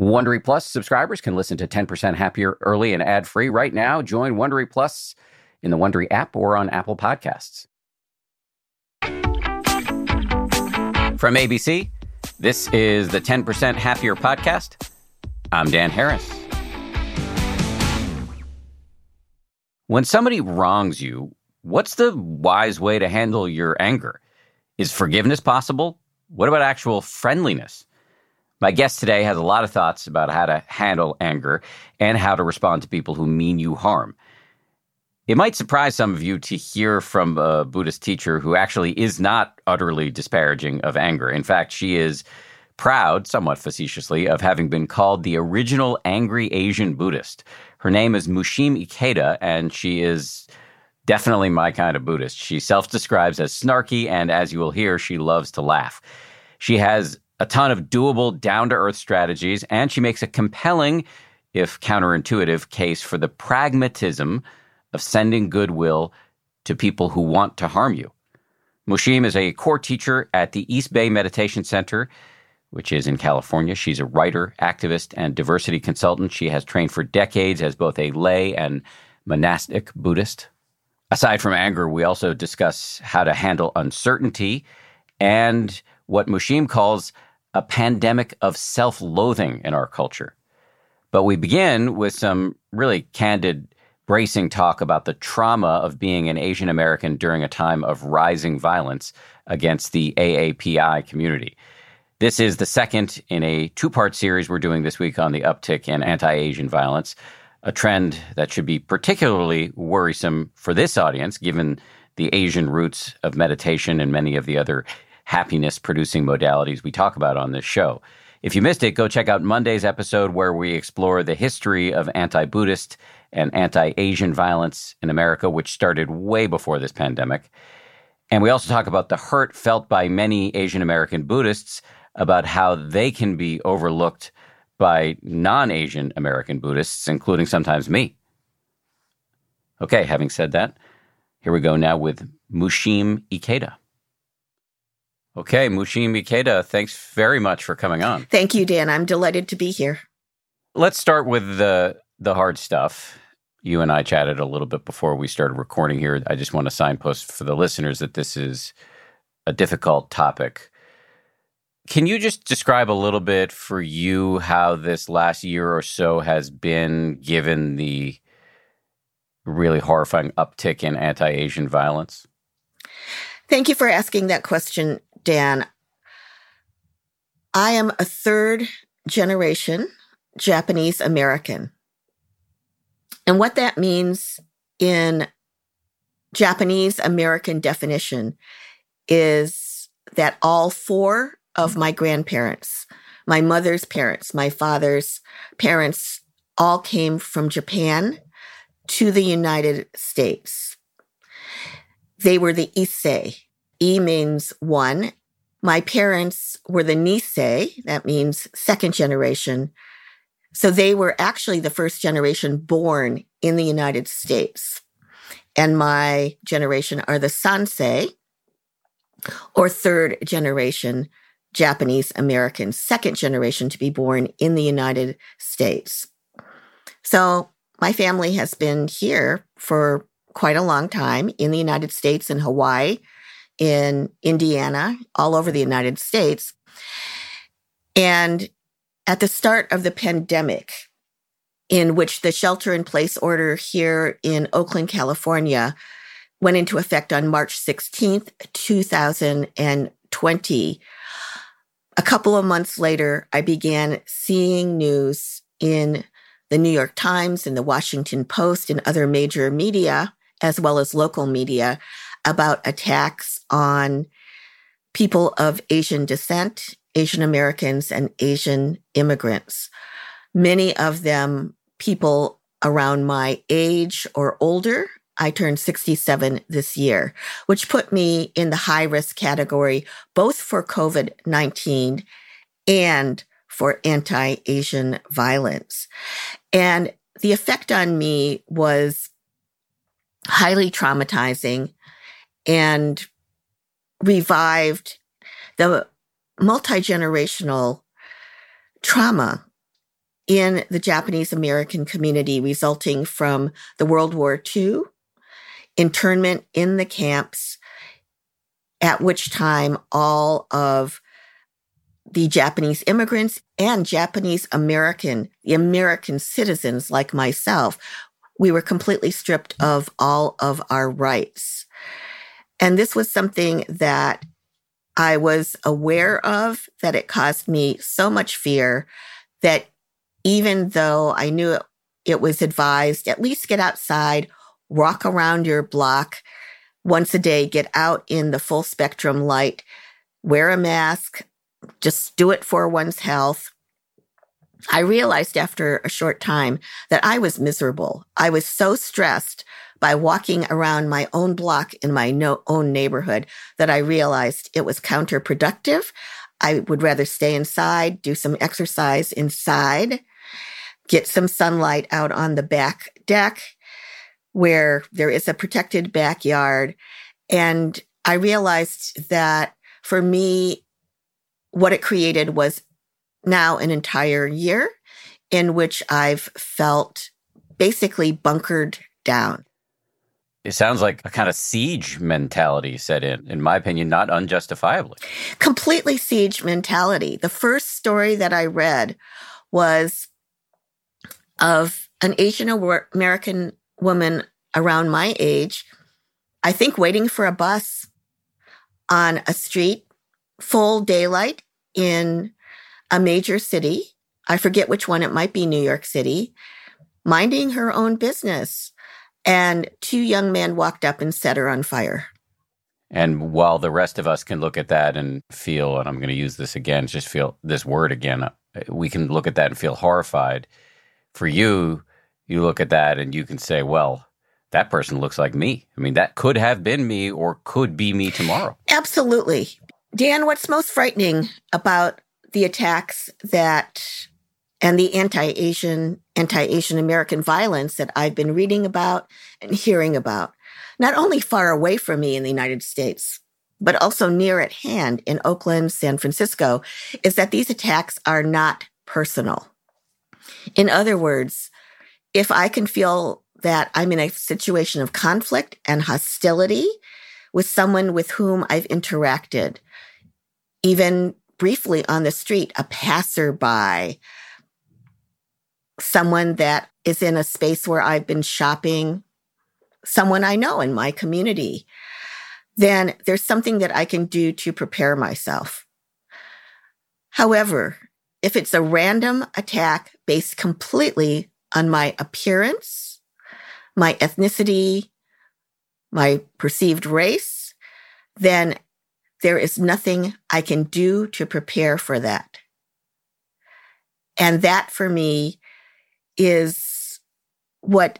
Wondery Plus subscribers can listen to 10% Happier early and ad free right now. Join Wondery Plus in the Wondery app or on Apple Podcasts. From ABC, this is the 10% Happier podcast. I'm Dan Harris. When somebody wrongs you, what's the wise way to handle your anger? Is forgiveness possible? What about actual friendliness? My guest today has a lot of thoughts about how to handle anger and how to respond to people who mean you harm. It might surprise some of you to hear from a Buddhist teacher who actually is not utterly disparaging of anger. In fact, she is proud, somewhat facetiously, of having been called the original angry Asian Buddhist. Her name is Mushim Ikeda, and she is definitely my kind of Buddhist. She self describes as snarky, and as you will hear, she loves to laugh. She has a ton of doable, down to earth strategies, and she makes a compelling, if counterintuitive, case for the pragmatism of sending goodwill to people who want to harm you. Mushim is a core teacher at the East Bay Meditation Center, which is in California. She's a writer, activist, and diversity consultant. She has trained for decades as both a lay and monastic Buddhist. Aside from anger, we also discuss how to handle uncertainty and what Mushim calls a pandemic of self loathing in our culture. But we begin with some really candid, bracing talk about the trauma of being an Asian American during a time of rising violence against the AAPI community. This is the second in a two part series we're doing this week on the uptick in anti Asian violence, a trend that should be particularly worrisome for this audience, given the Asian roots of meditation and many of the other happiness producing modalities we talk about on this show. If you missed it, go check out Monday's episode where we explore the history of anti Buddhist and anti Asian violence in America, which started way before this pandemic. And we also talk about the hurt felt by many Asian American Buddhists about how they can be overlooked by non Asian American Buddhists, including sometimes me. Okay, having said that, here we go now with Mushim Ikeda. Okay, Mushim Ikeda, thanks very much for coming on. Thank you, Dan. I'm delighted to be here. Let's start with the the hard stuff. You and I chatted a little bit before we started recording here. I just want to signpost for the listeners that this is a difficult topic. Can you just describe a little bit for you how this last year or so has been given the really horrifying uptick in anti-Asian violence? Thank you for asking that question, Dan. I am a third generation Japanese American. And what that means in Japanese American definition is that all four of my grandparents, my mother's parents, my father's parents, all came from Japan to the United States. They were the Issei, E means one. My parents were the Nisei, that means second generation. So they were actually the first generation born in the United States. And my generation are the Sansei, or third generation Japanese Americans, second generation to be born in the United States. So my family has been here for quite a long time in the United States and Hawaii in Indiana, all over the United States. And at the start of the pandemic, in which the shelter in place order here in Oakland, California, went into effect on March 16th, 2020. A couple of months later, I began seeing news in the New York Times and the Washington Post and other major media, as well as local media, about attacks on people of Asian descent, Asian Americans, and Asian immigrants. Many of them people around my age or older. I turned 67 this year, which put me in the high risk category, both for COVID 19 and for anti Asian violence. And the effect on me was highly traumatizing and revived the multi generational trauma in the Japanese American community resulting from the World War II, internment in the camps, at which time all of the Japanese immigrants and Japanese American, the American citizens like myself, we were completely stripped of all of our rights. And this was something that I was aware of, that it caused me so much fear that even though I knew it, it was advised, at least get outside, walk around your block once a day, get out in the full spectrum light, wear a mask, just do it for one's health. I realized after a short time that I was miserable. I was so stressed by walking around my own block in my no- own neighborhood that I realized it was counterproductive. I would rather stay inside, do some exercise inside, get some sunlight out on the back deck where there is a protected backyard. And I realized that for me, what it created was now an entire year in which I've felt basically bunkered down. It sounds like a kind of siege mentality set in, in my opinion, not unjustifiably. Completely siege mentality. The first story that I read was of an Asian American woman around my age, I think waiting for a bus on a street, full daylight in a major city. I forget which one, it might be New York City, minding her own business. And two young men walked up and set her on fire. And while the rest of us can look at that and feel, and I'm going to use this again, just feel this word again, uh, we can look at that and feel horrified. For you, you look at that and you can say, well, that person looks like me. I mean, that could have been me or could be me tomorrow. Absolutely. Dan, what's most frightening about the attacks that and the anti-Asian, anti-Asian American violence that I've been reading about and hearing about, not only far away from me in the United States, but also near at hand in Oakland, San Francisco, is that these attacks are not personal. In other words, if I can feel that I'm in a situation of conflict and hostility with someone with whom I've interacted, even briefly on the street, a passerby, someone that is in a space where I've been shopping, someone I know in my community, then there's something that I can do to prepare myself. However, if it's a random attack based completely on my appearance, my ethnicity, my perceived race, then there is nothing I can do to prepare for that. And that for me is what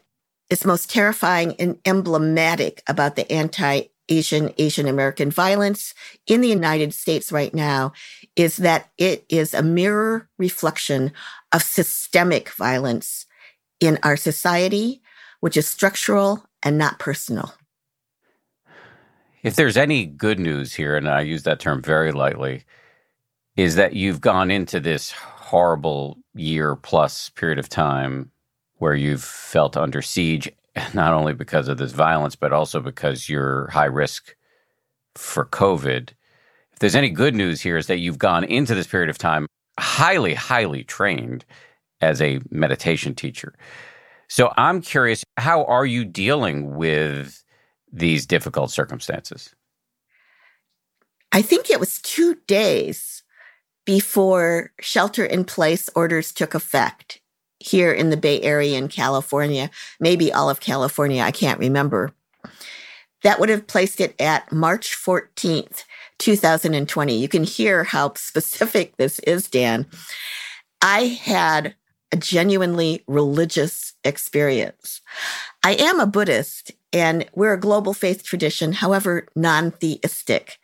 is most terrifying and emblematic about the anti Asian, Asian American violence in the United States right now is that it is a mirror reflection of systemic violence in our society, which is structural and not personal. If there's any good news here, and I use that term very lightly, is that you've gone into this horrible year plus period of time where you've felt under siege, not only because of this violence, but also because you're high risk for COVID. If there's any good news here, is that you've gone into this period of time highly, highly trained as a meditation teacher. So I'm curious, how are you dealing with these difficult circumstances? I think it was two days before shelter in place orders took effect here in the Bay Area in California, maybe all of California, I can't remember. That would have placed it at March 14th, 2020. You can hear how specific this is, Dan. I had a genuinely religious experience. I am a Buddhist and we're a global faith tradition, however, non-theistic.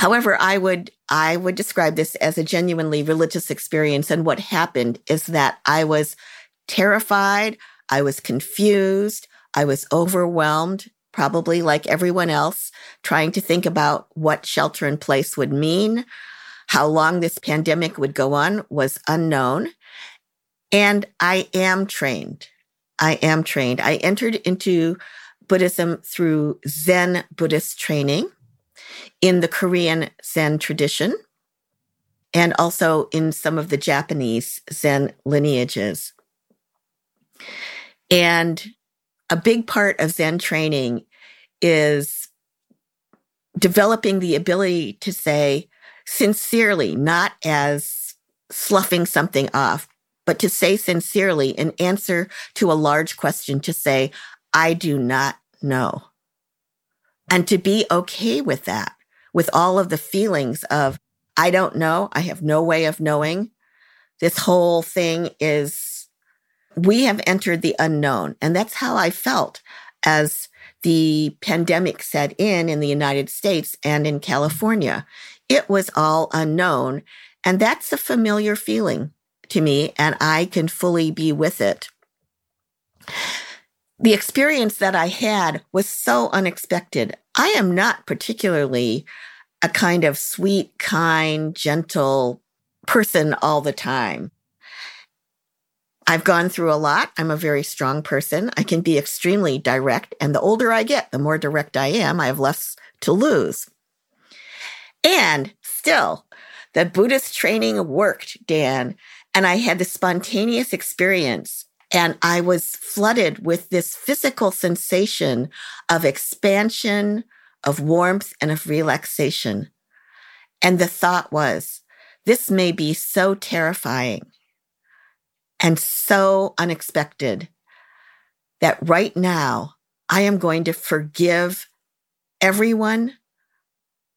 However, I would, I would describe this as a genuinely religious experience. And what happened is that I was terrified. I was confused. I was overwhelmed, probably like everyone else, trying to think about what shelter in place would mean. How long this pandemic would go on was unknown. And I am trained. I am trained. I entered into Buddhism through Zen Buddhist training in the Korean Zen tradition and also in some of the Japanese Zen lineages. And a big part of Zen training is developing the ability to say sincerely, not as sloughing something off, but to say sincerely in answer to a large question to say, I do not know. And to be okay with that, with all of the feelings of, I don't know. I have no way of knowing. This whole thing is, we have entered the unknown. And that's how I felt as the pandemic set in in the United States and in California. It was all unknown. And that's a familiar feeling to me, and I can fully be with it. The experience that I had was so unexpected. I am not particularly a kind of sweet, kind, gentle person all the time. I've gone through a lot. I'm a very strong person. I can be extremely direct. And the older I get, the more direct I am. I have less to lose. And still, the Buddhist training worked, Dan. And I had the spontaneous experience. And I was flooded with this physical sensation of expansion, of warmth, and of relaxation. And the thought was, this may be so terrifying and so unexpected that right now I am going to forgive everyone,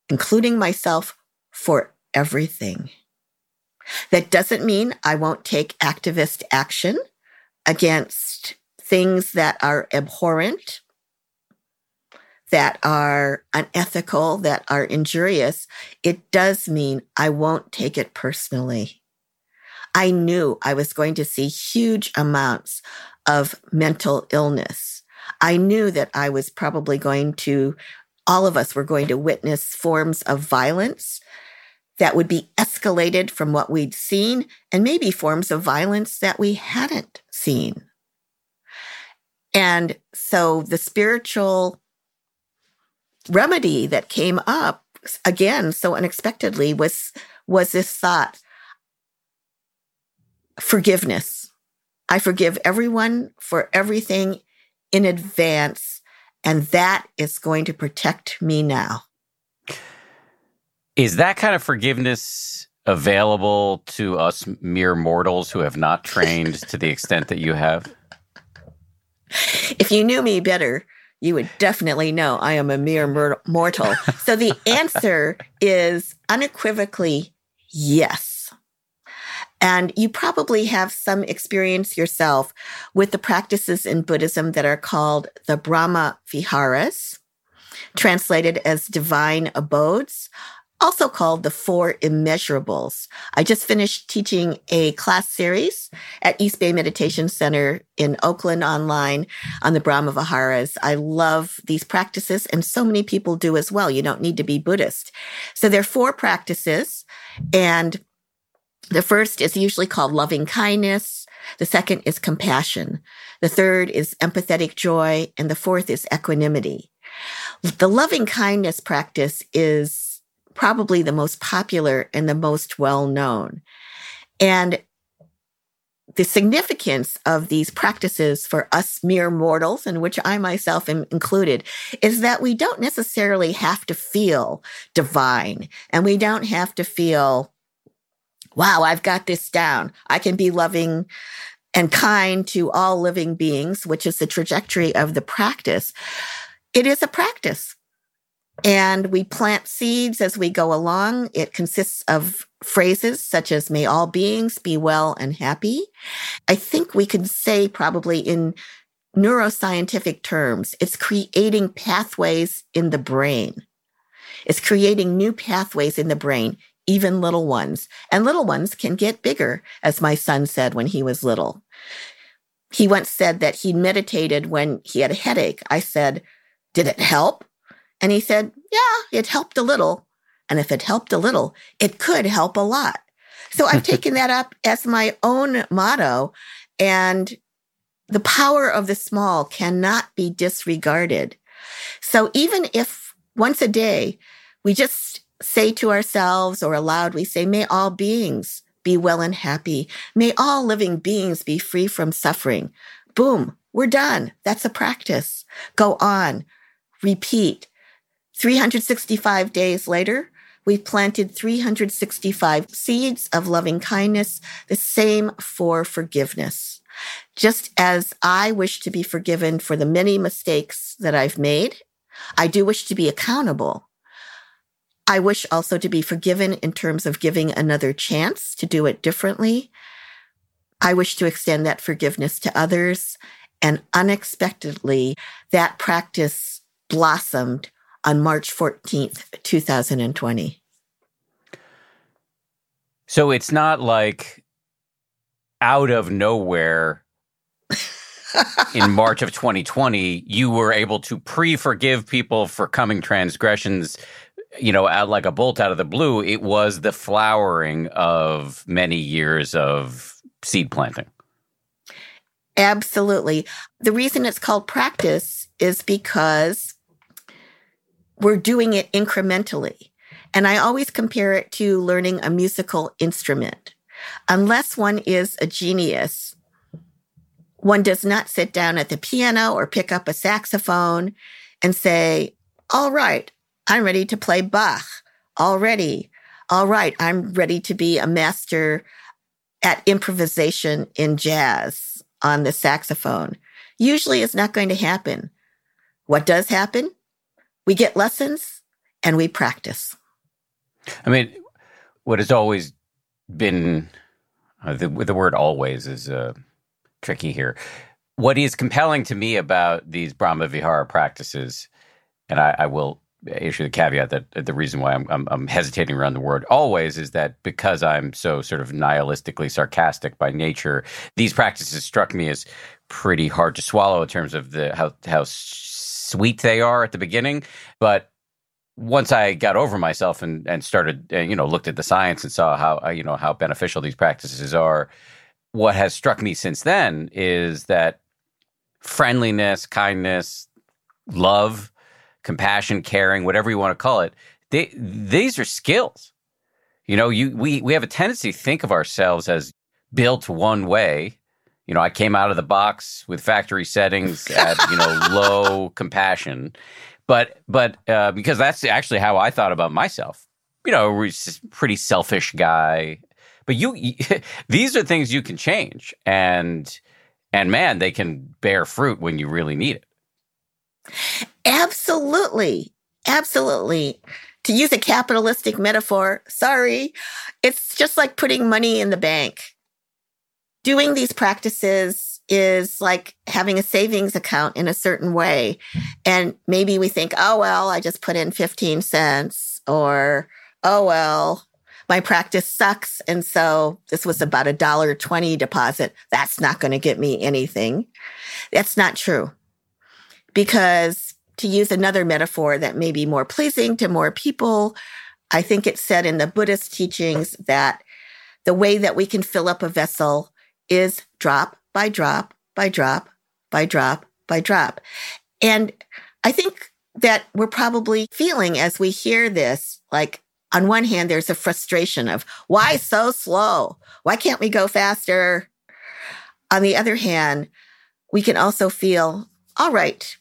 including myself, for everything. That doesn't mean I won't take activist action against things that are abhorrent, that are unethical, that are injurious. It does mean I won't take it personally. I knew I was going to see huge amounts of mental illness. I knew that I was probably going to, all of us were going to witness forms of violence that would be escalated from what we'd seen and maybe forms of violence that we hadn't seen. And so the spiritual remedy that came up again so unexpectedly was was this thought forgiveness. I forgive everyone for everything in advance, and that is going to protect me now. Is that kind of forgiveness available to us mere mortals who have not trained to the extent that you have? If you knew me better, you would definitely know I am a mere mortal. So the answer is unequivocally yes. And you probably have some experience yourself with the practices in Buddhism that are called the Brahma Viharas, translated as divine abodes also called the Four Immeasurables. I just finished teaching a class series at East Bay Meditation Center in Oakland online on the Brahma Viharas. I love these practices, and so many people do as well. You don't need to be Buddhist. So there are four practices, and the first is usually called loving kindness. The second is compassion. The third is empathetic joy. And the fourth is equanimity. The loving kindness practice is probably the most popular and the most well known. And the significance of these practices for us mere mortals, in which I myself am included, is that we don't necessarily have to feel divine and we don't have to feel, wow, I've got this down. I can be loving and kind to all living beings, which is the trajectory of the practice. It is a practice. And we plant seeds as we go along. It consists of phrases such as, may all beings be well and happy. I think we could say, probably in neuroscientific terms, it's creating pathways in the brain. It's creating new pathways in the brain, even little ones. And little ones can get bigger, as my son said when he was little. He once said that he meditated when he had a headache. I said, Did it help? And he said, yeah, it helped a little. And if it helped a little, it could help a lot. So I've taken that up as my own motto. And the power of the small cannot be disregarded. So even if once a day we just say to ourselves or aloud, we say, may all beings be well and happy. May all living beings be free from suffering. Boom, we're done. That's a practice. Go on, repeat. 365 days later, we've planted 365 seeds of loving kindness, the same for forgiveness. Just as I wish to be forgiven for the many mistakes that I've made, I do wish to be accountable. I wish also to be forgiven in terms of giving another chance to do it differently. I wish to extend that forgiveness to others. And unexpectedly, that practice blossomed on March 14th, 2020. So it's not like out of nowhere in March of 2020, you were able to pre forgive people for coming transgressions, you know, out like a bolt out of the blue. It was the flowering of many years of seed planting. Absolutely. The reason it's called practice is because we're doing it incrementally. And I always compare it to learning a musical instrument. Unless one is a genius, one does not sit down at the piano or pick up a saxophone and say, All right, I'm ready to play Bach already. All right, I'm ready to be a master at improvisation in jazz on the saxophone. Usually it's not going to happen. What does happen? We get lessons and we practice. I mean, what has always been uh, the, the word always is uh, tricky here. What is compelling to me about these Brahma Vihara practices, and I, I will issue the caveat that the reason why I'm, I'm, I'm, hesitating around the word always is that because I'm so sort of nihilistically sarcastic by nature, these practices struck me as pretty hard to swallow in terms of the how how sweet they are at the beginning, but once I got over myself and and started uh, you know looked at the science and saw how uh, you know how beneficial these practices are, what has struck me since then is that friendliness, kindness, love, compassion, caring, whatever you want to call it, they, these are skills. You know, you we we have a tendency to think of ourselves as built one way. You know, I came out of the box with factory settings at you know low compassion, but but uh, because that's actually how I thought about myself. You know, pretty selfish guy. But you, you, these are things you can change, and and man, they can bear fruit when you really need it. Absolutely, absolutely. To use a capitalistic metaphor, sorry, it's just like putting money in the bank. Doing these practices is like having a savings account in a certain way. And maybe we think, oh, well, I just put in 15 cents or, oh, well, my practice sucks. And so this was about a dollar 20 deposit. That's not going to get me anything. That's not true. Because to use another metaphor that may be more pleasing to more people, I think it's said in the Buddhist teachings that the way that we can fill up a vessel is drop by drop by drop by drop by drop. And I think that we're probably feeling as we hear this, like on one hand, there's a frustration of why so slow? Why can't we go faster? On the other hand, we can also feel, all right,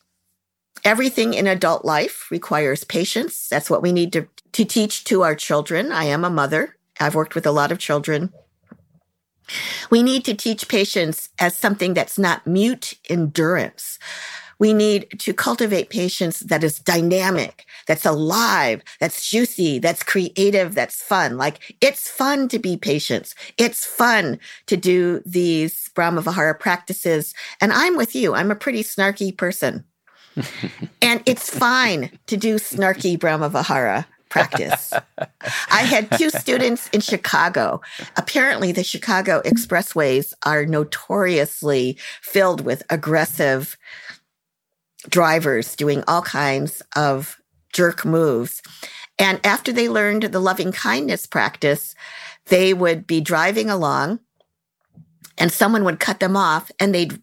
everything in adult life requires patience. That's what we need to, to teach to our children. I am a mother. I've worked with a lot of children. We need to teach patience as something that's not mute endurance. We need to cultivate patience that is dynamic, that's alive, that's juicy, that's creative, that's fun. Like it's fun to be patient. It's fun to do these Brahma Vihara practices. And I'm with you. I'm a pretty snarky person. and it's fine to do snarky Brahma Vihara practice. I had two students in Chicago. Apparently, the Chicago expressways are notoriously filled with aggressive drivers doing all kinds of jerk moves. And after they learned the loving kindness practice, they would be driving along and someone would cut them off and they'd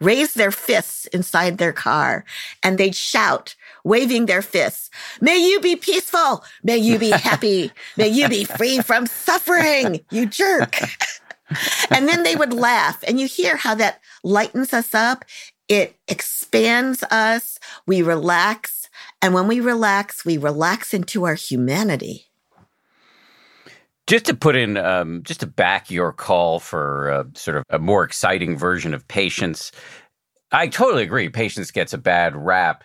raise their fists inside their car and they'd shout, waving their fists, May you be peaceful. May you be happy. May you be free from suffering, you jerk. and then they would laugh. And you hear how that lightens us up. It expands us. We relax. And when we relax, we relax into our humanity. Just to put in, um, just to back your call for uh, sort of a more exciting version of patience, I totally agree. Patience gets a bad rap.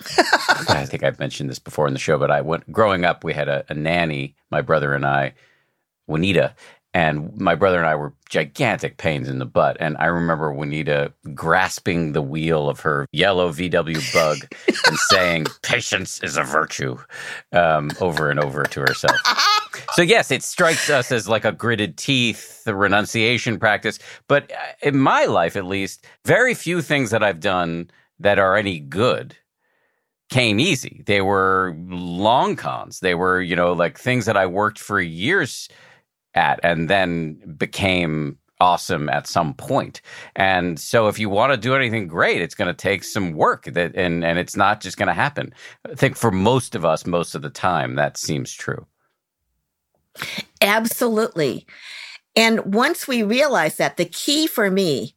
I think I've mentioned this before in the show, but I went growing up. We had a, a nanny, my brother and I, Juanita, and my brother and I were gigantic pains in the butt. And I remember Juanita grasping the wheel of her yellow VW bug and saying, Patience is a virtue um, over and over to herself. So, yes, it strikes us as like a gritted teeth, the renunciation practice. But uh, in my life, at least, very few things that I've done that are any good came easy. They were long cons. They were, you know, like things that I worked for years at and then became awesome at some point. And so if you want to do anything great, it's going to take some work that and and it's not just going to happen. I think for most of us most of the time that seems true. Absolutely. And once we realize that the key for me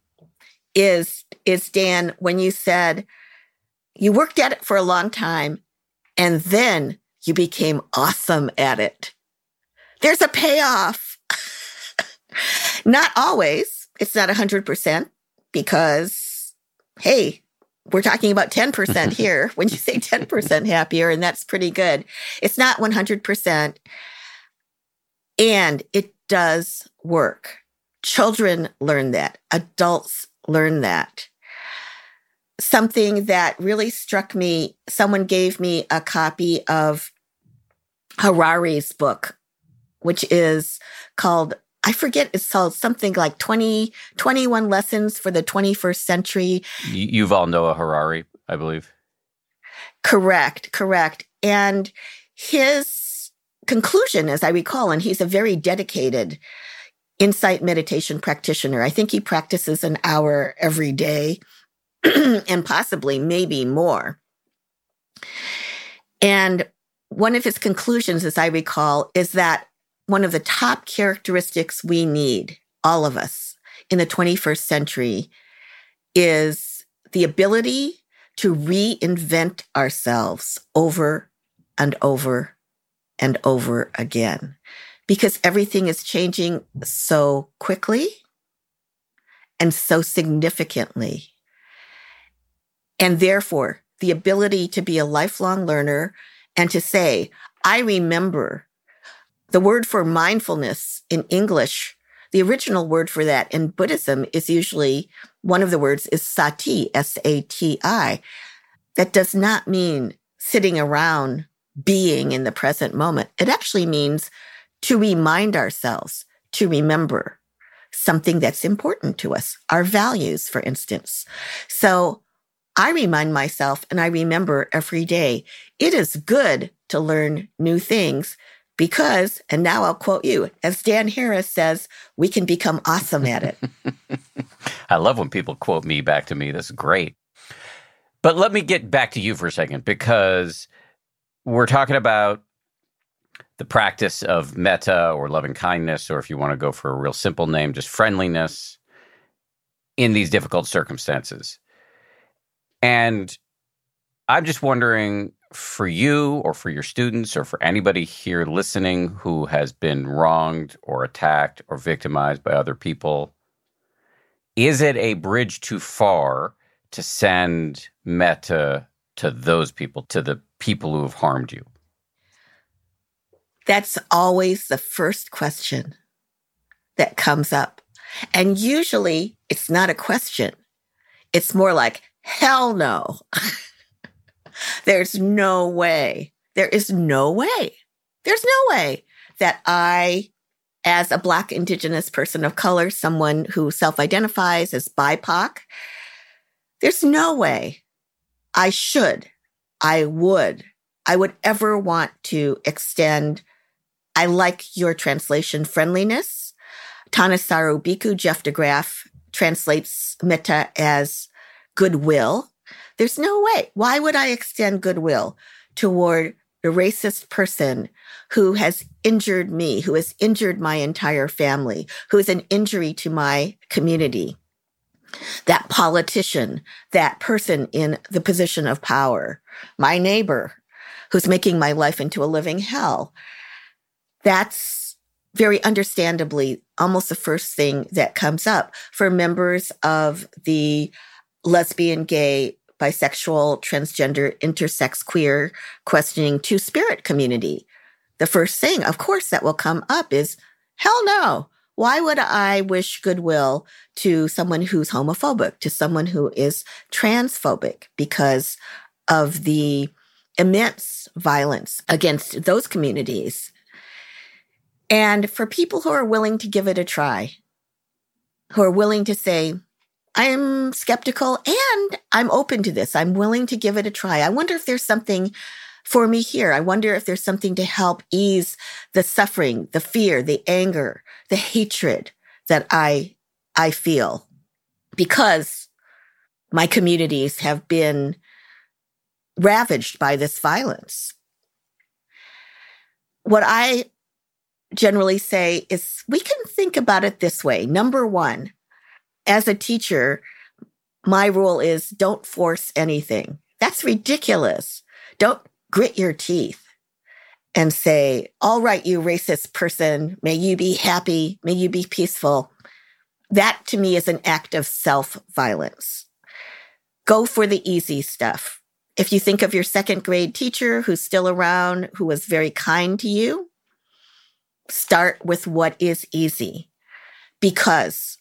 is is Dan when you said you worked at it for a long time and then you became awesome at it. There's a payoff. not always. It's not 100% because, hey, we're talking about 10% here when you say 10% happier, and that's pretty good. It's not 100%. And it does work. Children learn that, adults learn that. Something that really struck me someone gave me a copy of Harari's book which is called I forget it's called something like 20, 21 lessons for the 21st century. You, Yuval Noah Harari, I believe. Correct, correct. And his conclusion, as I recall, and he's a very dedicated insight meditation practitioner. I think he practices an hour every day and possibly maybe more. And one of his conclusions, as I recall, is that one of the top characteristics we need, all of us in the 21st century, is the ability to reinvent ourselves over and over and over again because everything is changing so quickly and so significantly. And therefore, the ability to be a lifelong learner and to say, I remember the word for mindfulness in English, the original word for that in Buddhism is usually one of the words is sati, S A T I. That does not mean sitting around being in the present moment. It actually means to remind ourselves, to remember something that's important to us, our values, for instance. So I remind myself and I remember every day, it is good to learn new things because, and now I'll quote you, as Dan Harris says, we can become awesome at it. I love when people quote me back to me. That's great. But let me get back to you for a second because we're talking about the practice of metta or loving kindness, or if you want to go for a real simple name, just friendliness in these difficult circumstances. And I'm just wondering for you or for your students or for anybody here listening who has been wronged or attacked or victimized by other people, is it a bridge too far to send metta to those people, to the people who have harmed you? That's always the first question that comes up. And usually it's not a question. It's more like, hell no. There's no way. There is no way. There's no way that I, as a Black Indigenous person of color, someone who self identifies as BIPOC, there's no way I should, I would, I would ever want to extend I like your translation, friendliness. Thanissaro Bhikkhu Jeff DeGraff translates metta as goodwill. There's no way. Why would I extend goodwill toward a racist person who has injured me, who has injured my entire family, who is an injury to my community? That politician, that person in the position of power, my neighbor who's making my life into a living hell. That's very understandably almost the first thing that comes up for members of the lesbian, gay, bisexual, transgender, intersex, queer, questioning two spirit community. The first thing, of course, that will come up is hell no. Why would I wish goodwill to someone who's homophobic, to someone who is transphobic because of the immense violence against those communities? And for people who are willing to give it a try, who are willing to say, I'm skeptical and I'm open to this. I'm willing to give it a try. I wonder if there's something for me here. I wonder if there's something to help ease the suffering, the fear, the anger, the hatred that I, I feel because my communities have been ravaged by this violence. What I generally say is we can think about it this way. Number one, as a teacher, my rule is don't force anything. That's ridiculous. Don't grit your teeth and say, all right, you racist person, may you be happy, may you be peaceful. That to me is an act of self violence. Go for the easy stuff. If you think of your second grade teacher who's still around, who was very kind to you, start with what is easy because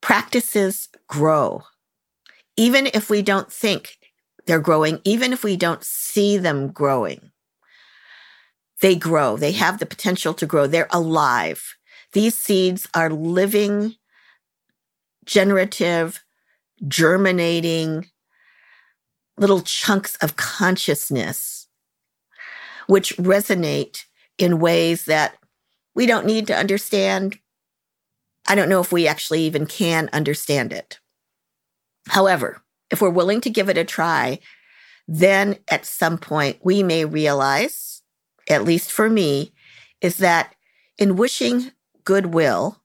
practices grow. Even if we don't think they're growing, even if we don't see them growing, they grow. They have the potential to grow. They're alive. These seeds are living, generative, germinating little chunks of consciousness, which resonate in ways that we don't need to understand, I don't know if we actually even can understand it. However, if we're willing to give it a try, then at some point we may realize, at least for me, is that in wishing goodwill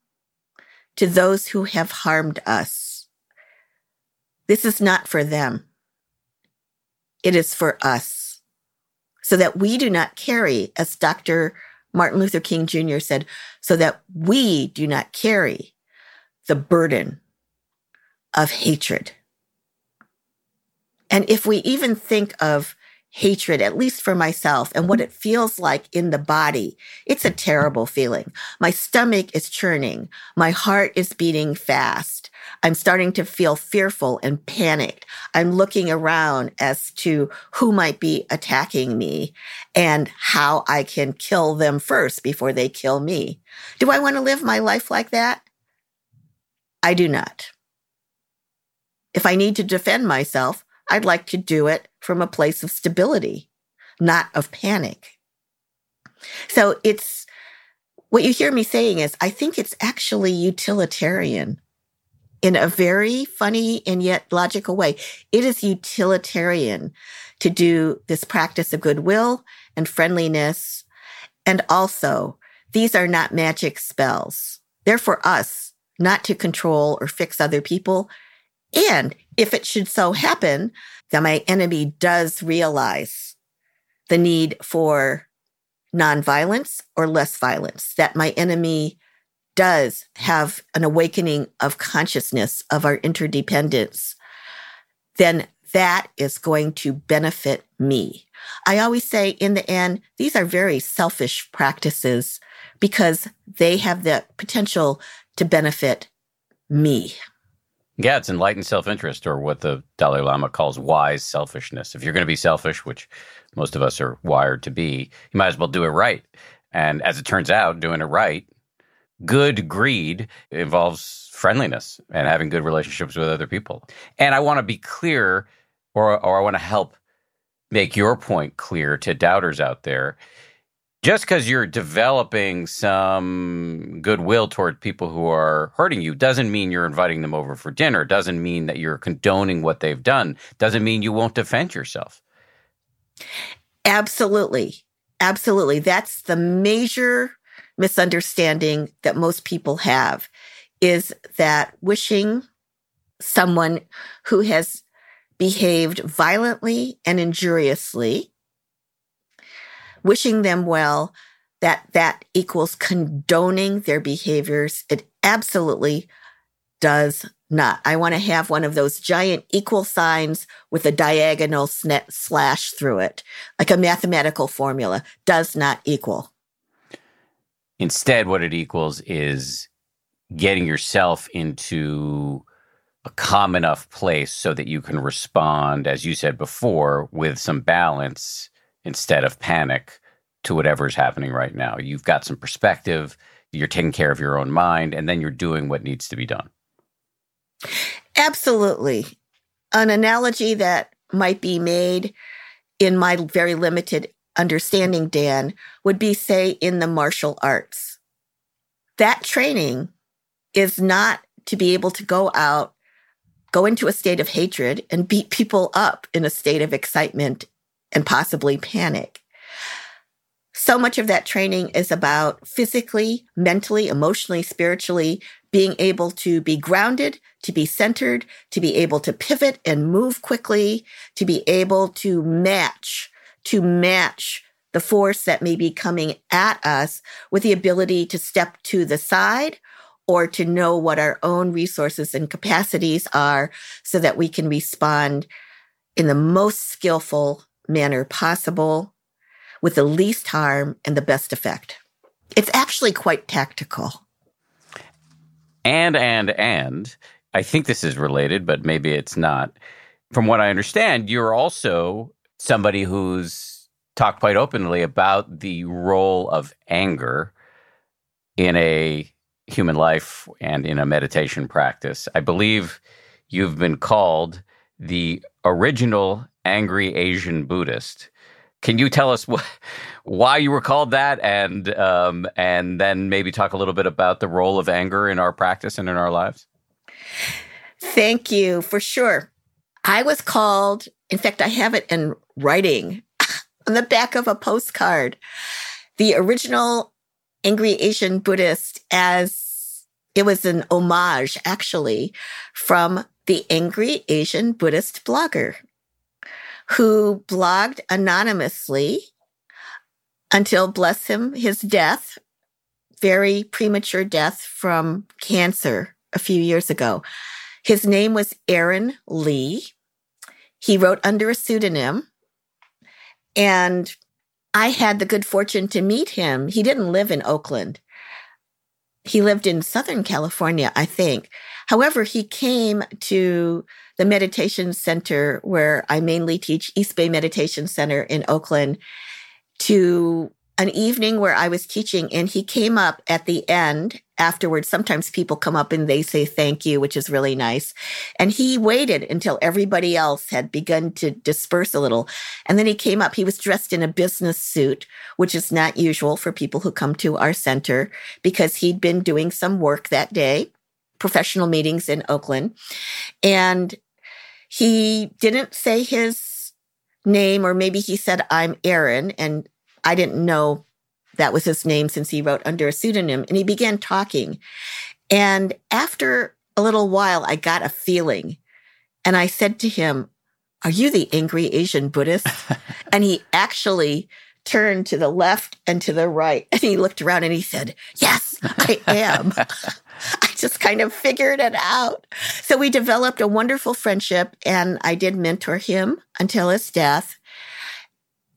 to those who have harmed us, this is not for them. It is for us. So that we do not carry, as Dr. Martin Luther King Jr. said, so that we do not carry the burden of hatred. And if we even think of hatred, at least for myself, and what mm-hmm. it feels like in the body, it's a terrible feeling. My stomach is churning. My heart is beating fast. I'm starting to feel fearful and panicked. I'm looking around as to who might be attacking me and how I can kill them first before they kill me. Do I want to live my life like that? I do not. If I need to defend myself, I'd like to do it from a place of stability, not of panic. So it's what you hear me saying is I think it's actually utilitarian in a very funny and yet logical way. It is utilitarian to do this practice of goodwill and friendliness. And also, these are not magic spells. They're for us, not to control or fix other people. And if it should so happen that my enemy does realize the need for nonviolence or less violence, that my enemy does have an awakening of consciousness of our interdependence, then that is going to benefit me. I always say in the end, these are very selfish practices because they have the potential to benefit me. Yeah, it's enlightened self interest, or what the Dalai Lama calls wise selfishness. If you're going to be selfish, which most of us are wired to be, you might as well do it right. And as it turns out, doing it right good greed involves friendliness and having good relationships with other people. And I want to be clear, or, or I want to help make your point clear to doubters out there. Just because you're developing some goodwill toward people who are hurting you doesn't mean you're inviting them over for dinner, doesn't mean that you're condoning what they've done, doesn't mean you won't defend yourself. Absolutely. Absolutely. That's the major misunderstanding that most people have is that wishing someone who has behaved violently and injuriously wishing them well, that that equals condoning their behaviors. It absolutely does not. I want to have one of those giant equal signs with a diagonal slash through it, like a mathematical formula, does not equal. Instead, what it equals is getting yourself into a calm enough place so that you can respond, as you said before, with some balance instead of panic to whatever's happening right now. You've got some perspective, you're taking care of your own mind, and then you're doing what needs to be done. Absolutely. An analogy that might be made in my very limited understanding, Dan, would be say in the martial arts. That training is not to be able to go out, go into a state of hatred and beat people up in a state of excitement and possibly panic. So much of that training is about physically, mentally, emotionally, spiritually being able to be grounded, to be centered, to be able to pivot and move quickly, to be able to match, to match the force that may be coming at us with the ability to step to the side or to know what our own resources and capacities are so that we can respond in the most skillful manner possible with the least harm and the best effect. It's actually quite tactical. And, and, and, I think this is related, but maybe it's not. From what I understand, you're also somebody who's talked quite openly about the role of anger in a human life and in a meditation practice. I believe you've been called the original angry Asian Buddhist. Can you tell us wh- why you were called that, and um, and then maybe talk a little bit about the role of anger in our practice and in our lives? Thank you for sure. I was called. In fact, I have it in writing on the back of a postcard. The original angry Asian Buddhist, as it was an homage, actually, from the angry Asian Buddhist blogger who blogged anonymously until, bless him, his death, very premature death from cancer a few years ago. His name was Aaron Lee. He wrote under a pseudonym. And I had the good fortune to meet him. He didn't live in Oakland. He lived in Southern California, I think. However, he came to the meditation center where I mainly teach East Bay Meditation Center in Oakland to an evening where I was teaching and he came up at the end afterwards. Sometimes people come up and they say thank you, which is really nice. And he waited until everybody else had begun to disperse a little. And then he came up. He was dressed in a business suit, which is not usual for people who come to our center because he'd been doing some work that day, professional meetings in Oakland. And he didn't say his name, or maybe he said, I'm Aaron. And I didn't know that was his name since he wrote under a pseudonym. And he began talking. And after a little while, I got a feeling. And I said to him, Are you the angry Asian Buddhist? and he actually turned to the left and to the right. And he looked around and he said, Yes, I am. I just kind of figured it out. So we developed a wonderful friendship and I did mentor him until his death.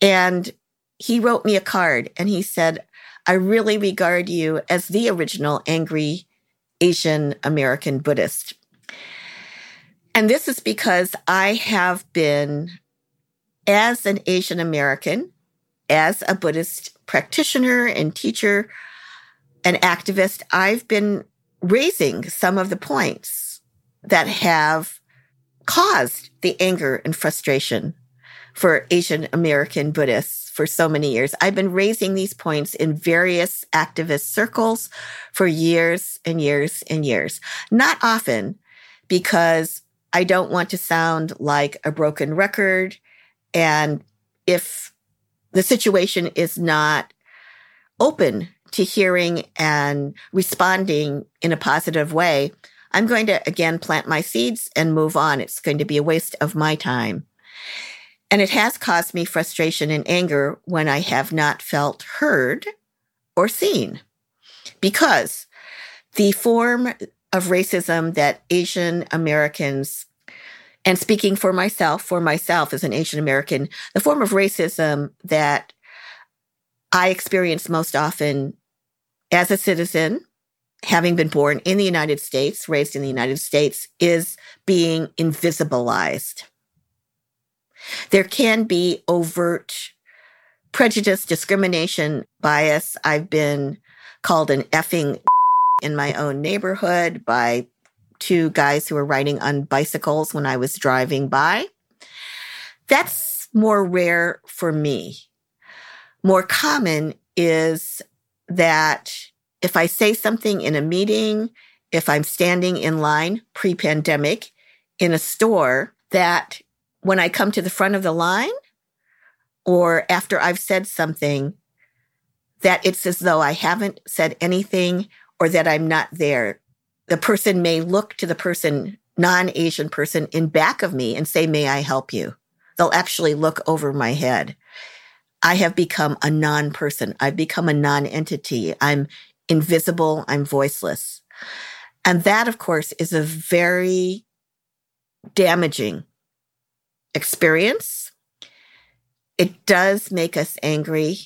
And he wrote me a card and he said, I really regard you as the original angry Asian American Buddhist. And this is because I have been, as an Asian American, as a Buddhist practitioner and teacher, and activist, I've been raising some of the points that have caused the anger and frustration for Asian American Buddhists for so many years. I've been raising these points in various activist circles for years and years and years. Not often because I don't want to sound like a broken record. And if the situation is not open to hearing and responding in a positive way, I'm going to again plant my seeds and move on. It's going to be a waste of my time. And it has caused me frustration and anger when I have not felt heard or seen because the form of racism that Asian Americans and speaking for myself, for myself as an Asian American, the form of racism that I experience most often as a citizen, having been born in the United States, raised in the United States, is being invisibilized. There can be overt prejudice, discrimination, bias. I've been called an effing in my own neighborhood by two guys who were riding on bicycles when I was driving by. That's more rare for me. More common is that if I say something in a meeting, if I'm standing in line pre pandemic in a store, that when I come to the front of the line or after I've said something, that it's as though I haven't said anything or that I'm not there. The person may look to the person, non Asian person in back of me and say, May I help you? They'll actually look over my head. I have become a non person. I've become a non entity. I'm invisible. I'm voiceless. And that, of course, is a very damaging experience. It does make us angry.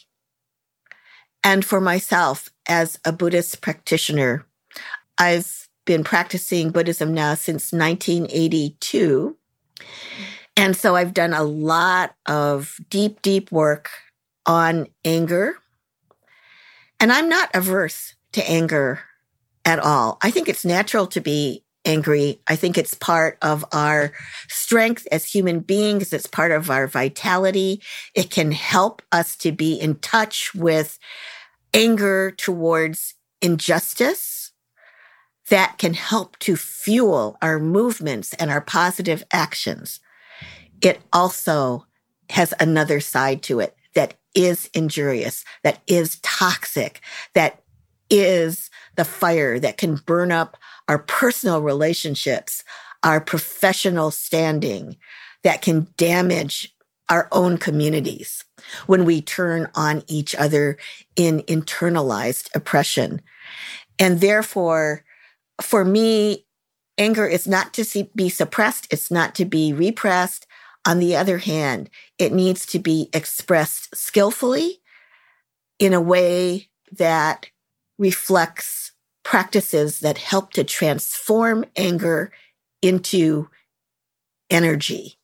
And for myself, as a Buddhist practitioner, I've been practicing Buddhism now since 1982. And so I've done a lot of deep, deep work on anger. And I'm not averse to anger at all. I think it's natural to be angry. I think it's part of our strength as human beings. It's part of our vitality. It can help us to be in touch with anger towards injustice that can help to fuel our movements and our positive actions. It also has another side to it that is injurious, that is toxic, that is the fire that can burn up our personal relationships, our professional standing, that can damage our own communities when we turn on each other in internalized oppression. And therefore, for me, anger is not to be suppressed. It's not to be repressed. On the other hand, it needs to be expressed skillfully in a way that reflects practices that help to transform anger into energy.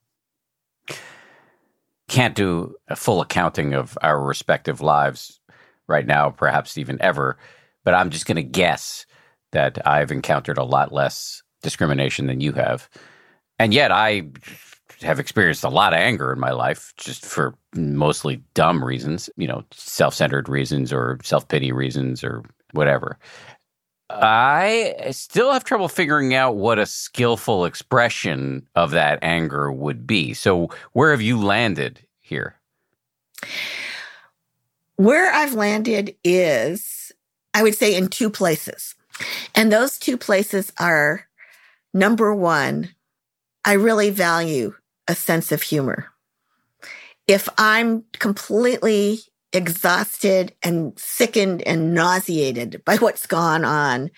Can't do a full accounting of our respective lives right now, perhaps even ever, but I'm just going to guess that I've encountered a lot less discrimination than you have. And yet I have experienced a lot of anger in my life just for mostly dumb reasons, you know, self centered reasons or self pity reasons or whatever. I still have trouble figuring out what a skillful expression of that anger would be. So, where have you landed here? Where I've landed is, I would say, in two places. And those two places are number one, I really value a sense of humor. If I'm completely exhausted and sickened and nauseated by what's gone on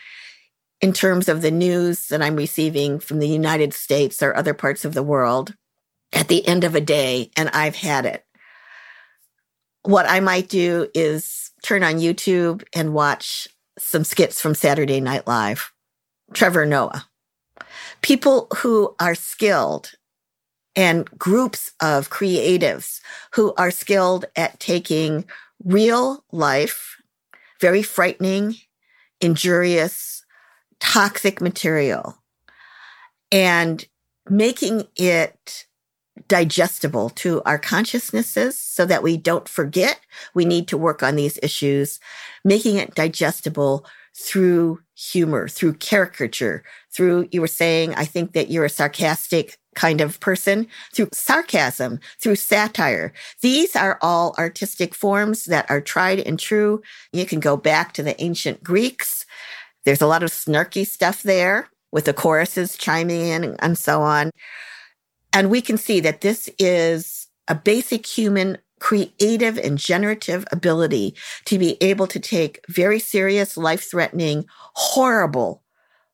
in terms of the news that I'm receiving from the United States or other parts of the world at the end of a day, and I've had it. What I might do is turn on YouTube and watch some skits from Saturday Night Live. Trevor Noah. People who are skilled and groups of creatives who are skilled at taking real life, very frightening, injurious, toxic material and making it digestible to our consciousnesses so that we don't forget we need to work on these issues, making it digestible through humor, through caricature, through, you were saying, I think that you're a sarcastic kind of person, through sarcasm, through satire. These are all artistic forms that are tried and true. You can go back to the ancient Greeks. There's a lot of snarky stuff there with the choruses chiming in and so on. And we can see that this is a basic human creative and generative ability to be able to take very serious, life threatening, horrible,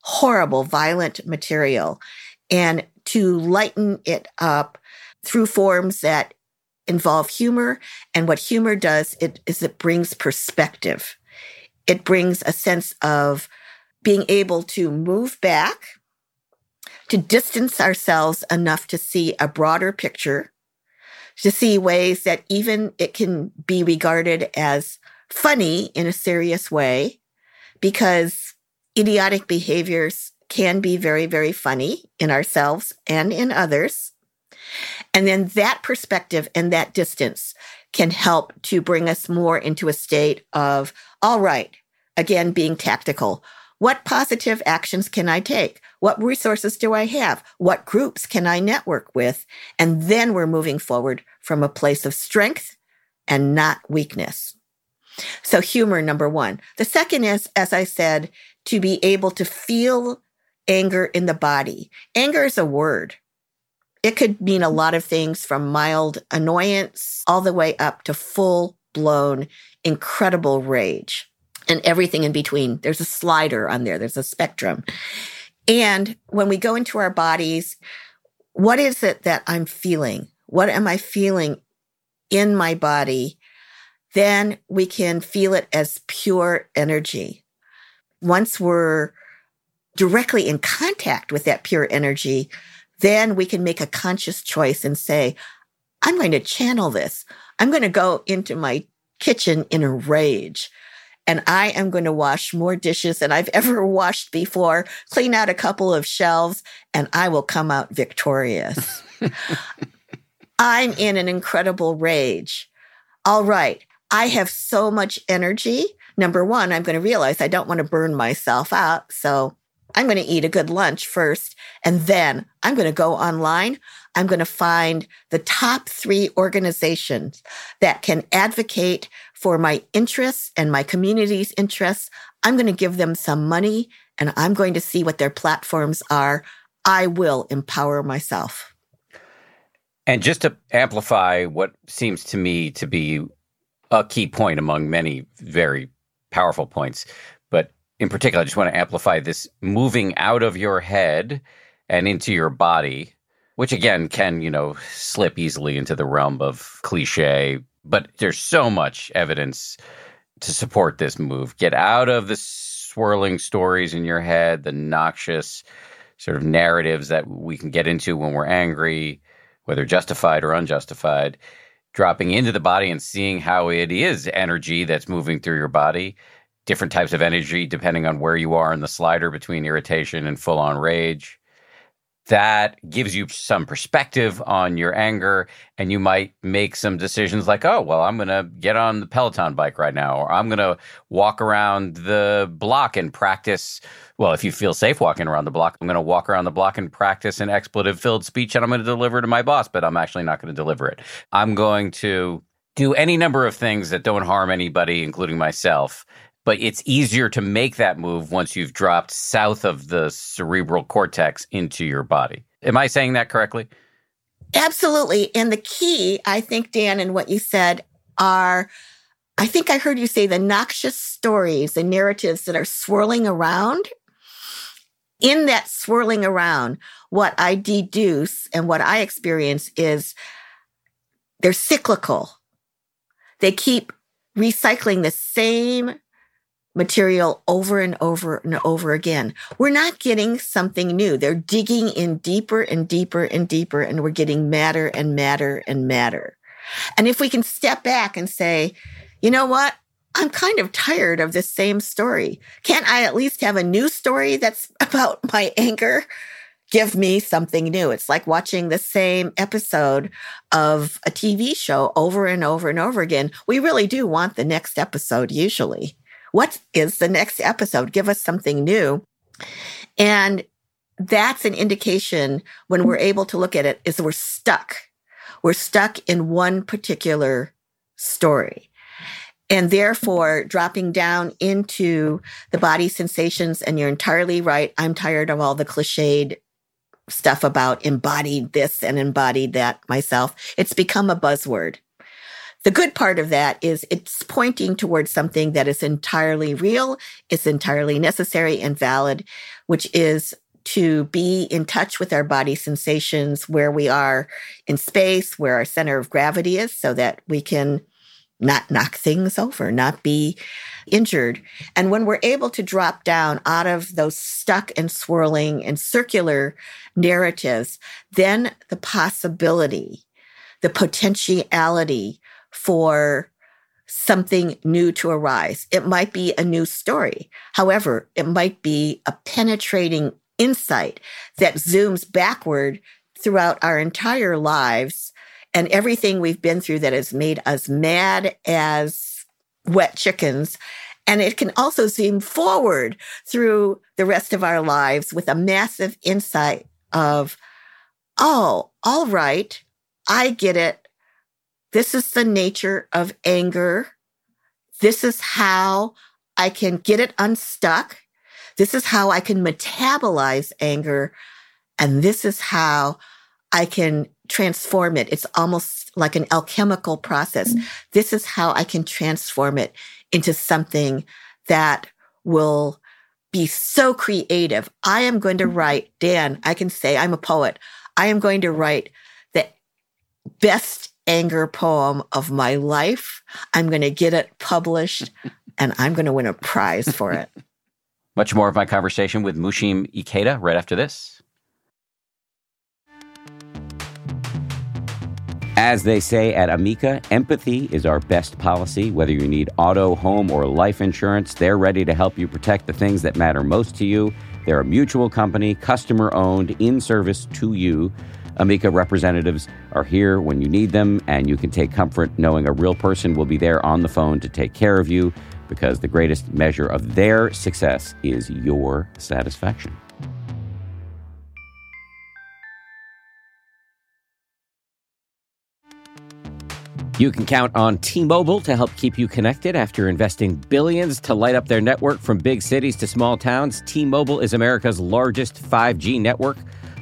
horrible, violent material and to lighten it up through forms that involve humor. And what humor does it, is it brings perspective. It brings a sense of being able to move back, to distance ourselves enough to see a broader picture to see ways that even it can be regarded as funny in a serious way because idiotic behaviors can be very, very funny in ourselves and in others. And then that perspective and that distance can help to bring us more into a state of, all right, again, being tactical. What positive actions can I take? What resources do I have? What groups can I network with? And then we're moving forward from a place of strength and not weakness. So humor, number one. The second is, as I said, to be able to feel anger in the body. Anger is a word. It could mean a lot of things from mild annoyance all the way up to full blown, incredible rage and everything in between. There's a slider on there, there's a spectrum. And when we go into our bodies, what is it that I'm feeling? What am I feeling in my body? Then we can feel it as pure energy. Once we're directly in contact with that pure energy, then we can make a conscious choice and say, I'm going to channel this. I'm going to go into my kitchen in a rage and I am going to wash more dishes than I've ever washed before, clean out a couple of shelves, and I will come out victorious. I'm in an incredible rage. All right. I have so much energy. Number one, I'm going to realize I don't want to burn myself out. So I'm going to eat a good lunch first. And then I'm going to go online. I'm going to find the top three organizations that can advocate for my interests and my community's interests. I'm going to give them some money and I'm going to see what their platforms are. I will empower myself. And just to amplify what seems to me to be a key point among many very powerful points, in particular, I just want to amplify this moving out of your head and into your body, which again can, you know, slip easily into the realm of cliche but there's so much evidence to support this move. Get out of the swirling stories in your head, the noxious sort of narratives that we can get into when we're angry, whether justified or unjustified. Dropping into the body and seeing how it is energy that's moving through your body, different types of energy depending on where you are in the slider between irritation and full on rage. That gives you some perspective on your anger and you might make some decisions like oh well i'm going to get on the peloton bike right now or i'm going to walk around the block and practice well if you feel safe walking around the block i'm going to walk around the block and practice an expletive filled speech and i'm going to deliver to my boss but i'm actually not going to deliver it. I'm going to do any number of things that don't harm anybody including myself but it's easier to make that move once you've dropped south of the cerebral cortex into your body. Am I saying that correctly? Absolutely. And the key, I think, Dan, and what you said are I think I heard you say the noxious stories, the narratives that are swirling around. In that swirling around, what I deduce and what I experience is they're cyclical. They keep recycling the same material over and over and over again. We're not getting something new. They're digging in deeper and deeper and deeper, and we're getting madder and madder and madder. And if we can step back and say, you know what? I'm kind of tired of this same story. Can't I at least have a new story that's about my anger? give me something new. It's like watching the same episode of a TV show over and over and over again. We really do want the next episode usually. What is the next episode? Give us something new. And that's an indication when we're able to look at it is we're stuck. We're stuck in one particular story. And therefore, dropping down into the body sensations, and you're entirely right. I'm tired of all the cliched stuff about embodied this and embodied that myself. It's become a buzzword. The good part of that is it's pointing towards something that is entirely real, it's entirely necessary and valid, which is to be in touch with our body sensations where we are in space, where our center of gravity is, so that we can not knock things over, not be injured. And when we're able to drop down out of those stuck and swirling and circular narratives, then the possibility, the potentiality for something new to arise. It might be a new story. However, it might be a penetrating insight that zooms backward throughout our entire lives and everything we've been through that has made us mad as wet chickens. And it can also zoom forward through the rest of our lives with a massive insight of, oh, all right, I get it. This is the nature of anger. This is how I can get it unstuck. This is how I can metabolize anger. And this is how I can transform it. It's almost like an alchemical process. Mm-hmm. This is how I can transform it into something that will be so creative. I am going to write, Dan, I can say I'm a poet. I am going to write the best anger poem of my life. I'm going to get it published and I'm going to win a prize for it. Much more of my conversation with Mushim Ikeda right after this. As they say at Amica, empathy is our best policy. Whether you need auto, home, or life insurance, they're ready to help you protect the things that matter most to you. They're a mutual company, customer owned, in service to you. Amica representatives are here when you need them, and you can take comfort knowing a real person will be there on the phone to take care of you because the greatest measure of their success is your satisfaction. You can count on T Mobile to help keep you connected after investing billions to light up their network from big cities to small towns. T Mobile is America's largest 5G network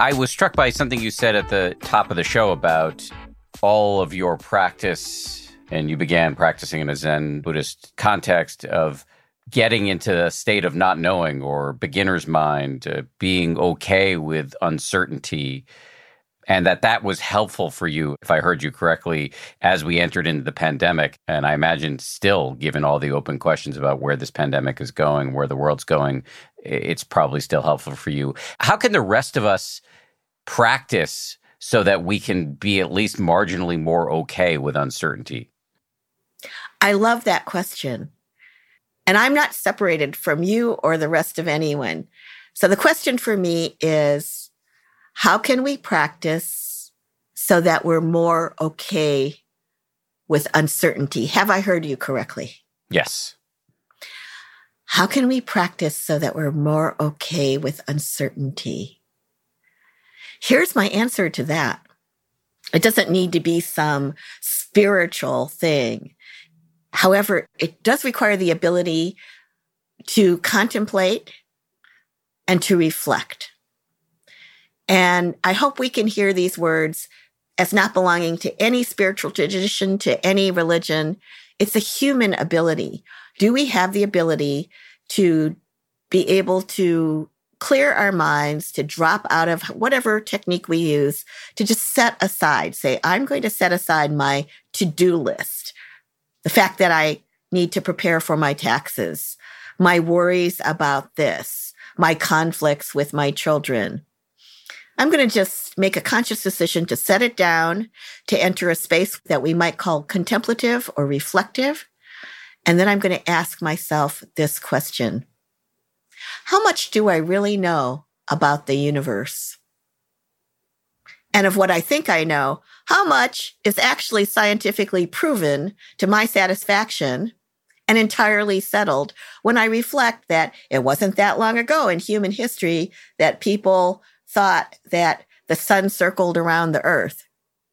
I was struck by something you said at the top of the show about all of your practice, and you began practicing in a Zen Buddhist context of getting into a state of not knowing or beginner's mind, uh, being okay with uncertainty, and that that was helpful for you, if I heard you correctly, as we entered into the pandemic. And I imagine still, given all the open questions about where this pandemic is going, where the world's going, it's probably still helpful for you. How can the rest of us practice so that we can be at least marginally more okay with uncertainty? I love that question. And I'm not separated from you or the rest of anyone. So the question for me is how can we practice so that we're more okay with uncertainty? Have I heard you correctly? Yes. How can we practice so that we're more okay with uncertainty? Here's my answer to that. It doesn't need to be some spiritual thing. However, it does require the ability to contemplate and to reflect. And I hope we can hear these words as not belonging to any spiritual tradition, to any religion. It's a human ability. Do we have the ability to be able to clear our minds, to drop out of whatever technique we use, to just set aside, say, I'm going to set aside my to do list. The fact that I need to prepare for my taxes, my worries about this, my conflicts with my children. I'm going to just make a conscious decision to set it down, to enter a space that we might call contemplative or reflective. And then I'm going to ask myself this question how much do I really know about the universe? And of what I think I know, how much is actually scientifically proven to my satisfaction and entirely settled when I reflect that it wasn't that long ago in human history that people thought that the sun circled around the earth.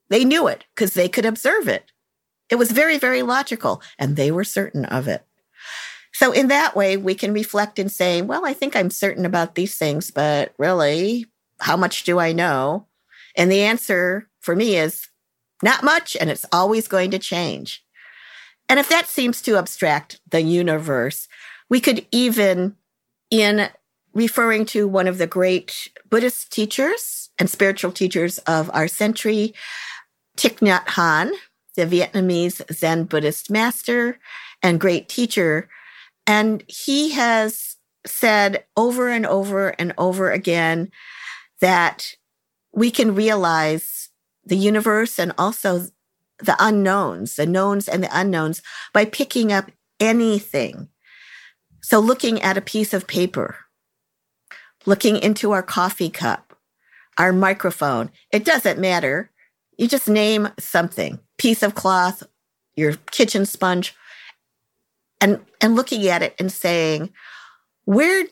They knew it because they could observe it. It was very, very logical and they were certain of it. So in that way, we can reflect and say, well, I think I'm certain about these things, but really, how much do I know? And the answer for me is not much, and it's always going to change. And if that seems too abstract, the universe, we could even, in referring to one of the great Buddhist teachers and spiritual teachers of our century, Thich Nhat Hanh, the Vietnamese Zen Buddhist master and great teacher, and he has said over and over and over again that we can realize the universe and also the unknowns, the knowns and the unknowns by picking up anything. So looking at a piece of paper, looking into our coffee cup, our microphone, it doesn't matter. You just name something, piece of cloth, your kitchen sponge, and and looking at it and saying where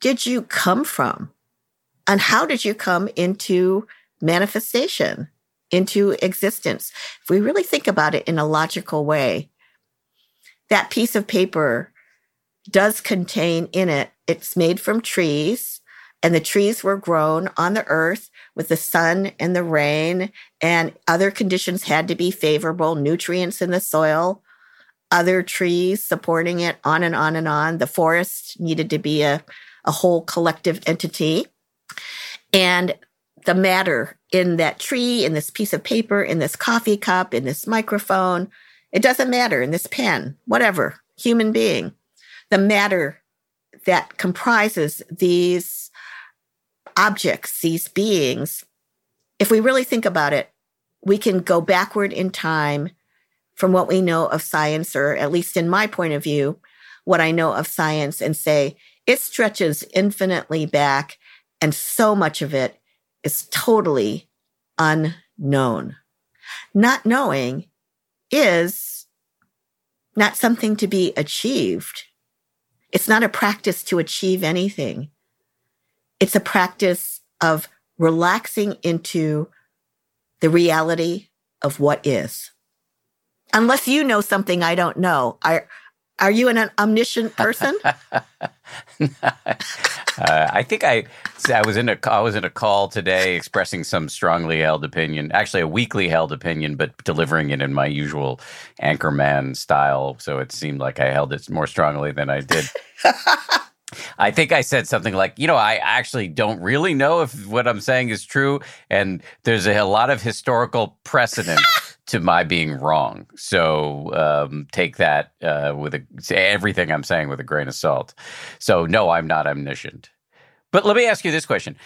did you come from? And how did you come into manifestation into existence? If we really think about it in a logical way that piece of paper does contain in it it's made from trees and the trees were grown on the earth with the sun and the rain and other conditions had to be favorable nutrients in the soil other trees supporting it, on and on and on. The forest needed to be a, a whole collective entity. And the matter in that tree, in this piece of paper, in this coffee cup, in this microphone, it doesn't matter, in this pen, whatever, human being, the matter that comprises these objects, these beings, if we really think about it, we can go backward in time from what we know of science, or at least in my point of view, what I know of science, and say it stretches infinitely back, and so much of it is totally unknown. Not knowing is not something to be achieved. It's not a practice to achieve anything. It's a practice of relaxing into the reality of what is unless you know something I don't know. Are are you an omniscient person? uh, I think I I was in a I was in a call today expressing some strongly held opinion, actually a weakly held opinion, but delivering it in my usual anchorman style. So it seemed like I held it more strongly than I did. I think I said something like, you know, I actually don't really know if what I'm saying is true. And there's a, a lot of historical precedent to my being wrong. So um, take that uh, with a, everything I'm saying with a grain of salt. So, no, I'm not omniscient. But let me ask you this question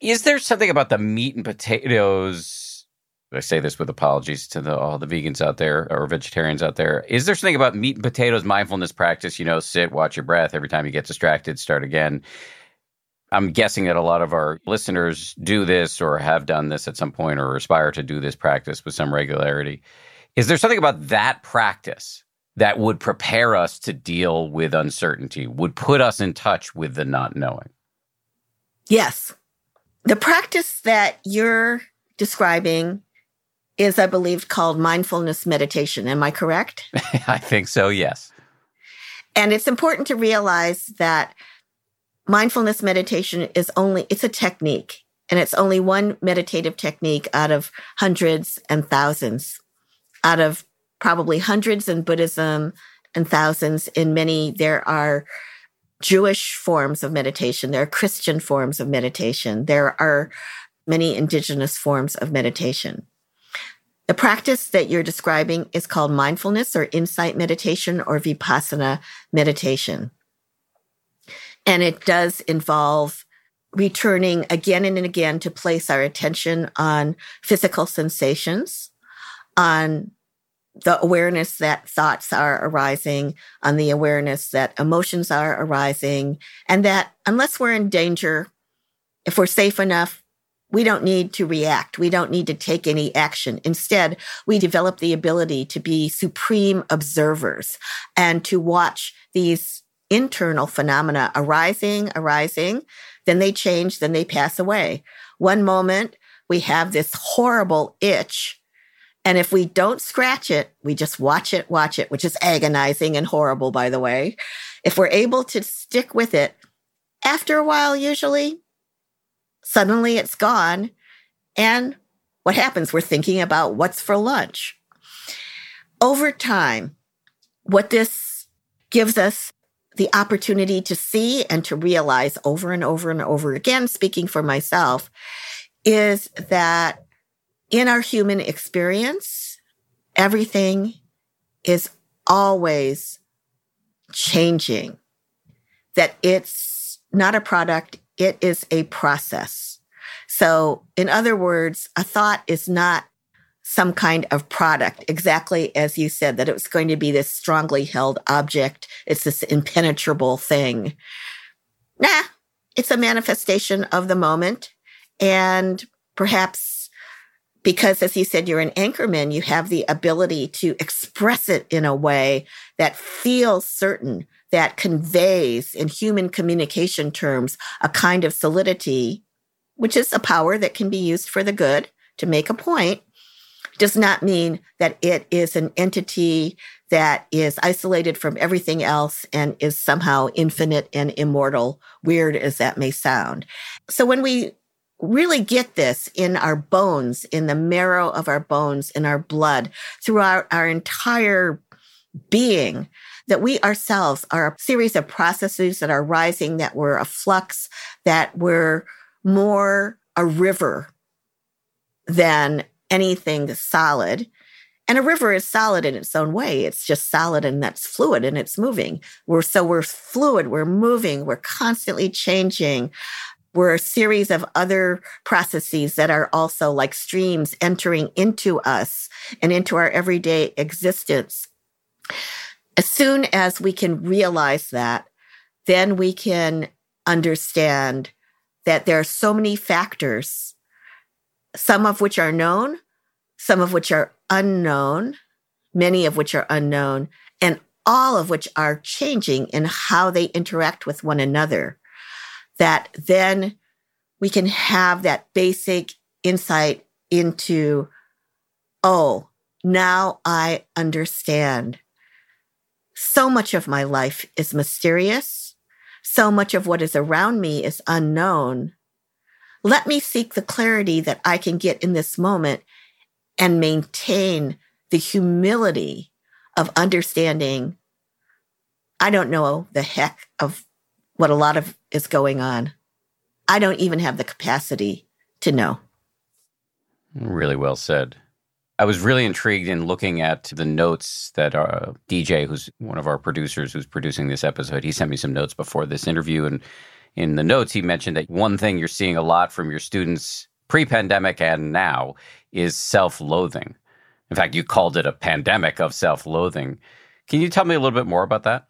Is there something about the meat and potatoes? I say this with apologies to the, all the vegans out there or vegetarians out there. Is there something about meat and potatoes mindfulness practice? You know, sit, watch your breath. Every time you get distracted, start again. I'm guessing that a lot of our listeners do this or have done this at some point or aspire to do this practice with some regularity. Is there something about that practice that would prepare us to deal with uncertainty, would put us in touch with the not knowing? Yes. The practice that you're describing is, I believe, called mindfulness meditation. Am I correct? I think so, yes. And it's important to realize that mindfulness meditation is only, it's a technique and it's only one meditative technique out of hundreds and thousands, out of probably hundreds in Buddhism and thousands in many. There are Jewish forms of meditation. There are Christian forms of meditation. There are many indigenous forms of meditation. The practice that you're describing is called mindfulness or insight meditation or vipassana meditation. And it does involve returning again and again to place our attention on physical sensations, on the awareness that thoughts are arising, on the awareness that emotions are arising, and that unless we're in danger, if we're safe enough, we don't need to react. We don't need to take any action. Instead, we develop the ability to be supreme observers and to watch these internal phenomena arising, arising, then they change, then they pass away. One moment we have this horrible itch. And if we don't scratch it, we just watch it, watch it, which is agonizing and horrible, by the way. If we're able to stick with it, after a while, usually, suddenly it's gone. And what happens? We're thinking about what's for lunch. Over time, what this gives us the opportunity to see and to realize over and over and over again, speaking for myself, is that in our human experience, everything is always changing, that it's not a product, it is a process. So, in other words, a thought is not some kind of product, exactly as you said, that it was going to be this strongly held object. It's this impenetrable thing. Nah, it's a manifestation of the moment. And perhaps because, as you said, you're an anchorman, you have the ability to express it in a way that feels certain, that conveys in human communication terms a kind of solidity, which is a power that can be used for the good to make a point does not mean that it is an entity that is isolated from everything else and is somehow infinite and immortal, weird as that may sound. So when we really get this in our bones, in the marrow of our bones, in our blood, throughout our entire being, that we ourselves are a series of processes that are rising, that we're a flux, that we're more a river than anything solid. And a river is solid in its own way. It's just solid and that's fluid and it's moving. We're so we're fluid, we're moving, we're constantly changing. We're a series of other processes that are also like streams entering into us and into our everyday existence. As soon as we can realize that, then we can understand that there are so many factors some of which are known, some of which are unknown, many of which are unknown, and all of which are changing in how they interact with one another. That then we can have that basic insight into, oh, now I understand. So much of my life is mysterious. So much of what is around me is unknown. Let me seek the clarity that I can get in this moment and maintain the humility of understanding. I don't know the heck of what a lot of is going on. I don't even have the capacity to know. Really well said. I was really intrigued in looking at the notes that uh, DJ, who's one of our producers who's producing this episode, he sent me some notes before this interview. And in the notes, he mentioned that one thing you're seeing a lot from your students pre pandemic and now is self loathing. In fact, you called it a pandemic of self loathing. Can you tell me a little bit more about that?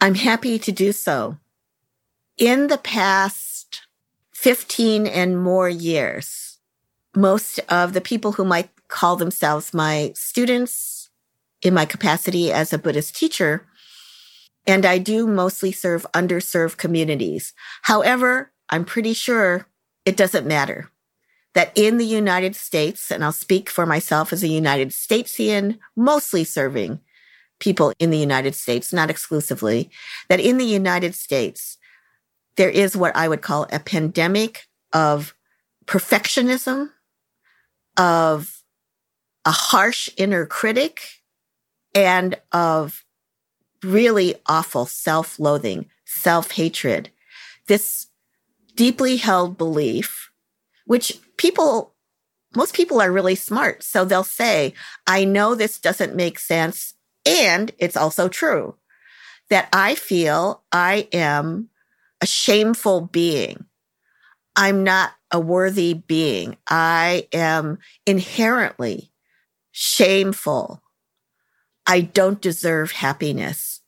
I'm happy to do so. In the past 15 and more years, most of the people who might call themselves my students in my capacity as a Buddhist teacher and I do mostly serve underserved communities. However, I'm pretty sure it doesn't matter that in the United States, and I'll speak for myself as a United Statesian, mostly serving people in the United States, not exclusively, that in the United States, there is what I would call a pandemic of perfectionism, of a harsh inner critic, and of really awful self loathing, self hatred, this deeply held belief, which people, most people are really smart. So they'll say, I know this doesn't make sense. And it's also true that I feel I am a shameful being. I'm not a worthy being. I am inherently shameful. I don't deserve happiness.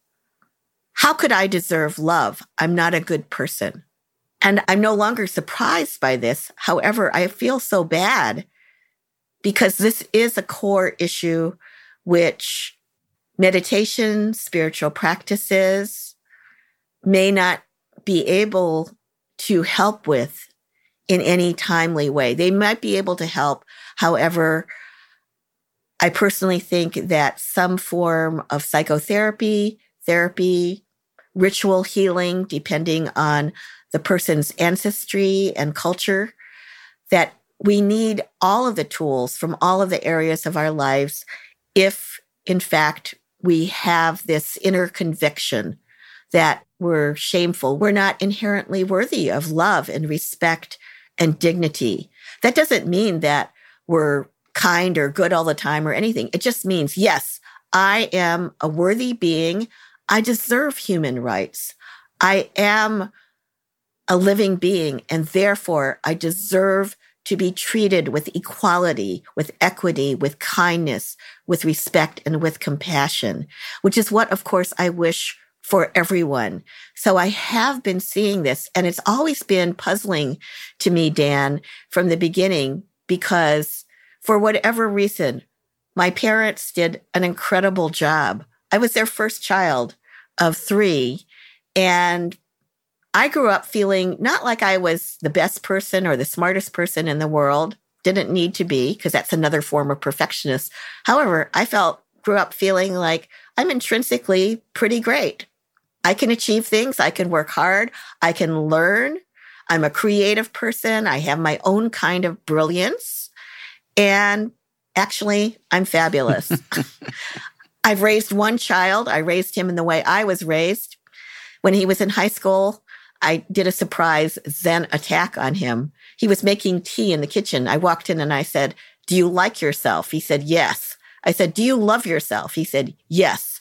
How could I deserve love? I'm not a good person. And I'm no longer surprised by this. However, I feel so bad because this is a core issue which meditation, spiritual practices may not be able to help with in any timely way. They might be able to help. However, I personally think that some form of psychotherapy, therapy, ritual healing, depending on the person's ancestry and culture, that we need all of the tools from all of the areas of our lives if, in fact, we have this inner conviction that we're shameful. We're not inherently worthy of love and respect and dignity. That doesn't mean that we're kind or good all the time or anything. It just means, yes, I am a worthy being. I deserve human rights. I am a living being, and therefore I deserve to be treated with equality, with equity, with kindness, with respect, and with compassion, which is what, of course, I wish for everyone. So I have been seeing this, and it's always been puzzling to me, Dan, from the beginning, because for whatever reason, my parents did an incredible job. I was their first child of three. And I grew up feeling not like I was the best person or the smartest person in the world. Didn't need to be because that's another form of perfectionist. However, I felt, grew up feeling like I'm intrinsically pretty great. I can achieve things. I can work hard. I can learn. I'm a creative person. I have my own kind of brilliance. And actually, I'm fabulous. I've raised one child. I raised him in the way I was raised. When he was in high school, I did a surprise Zen attack on him. He was making tea in the kitchen. I walked in and I said, Do you like yourself? He said, Yes. I said, Do you love yourself? He said, Yes.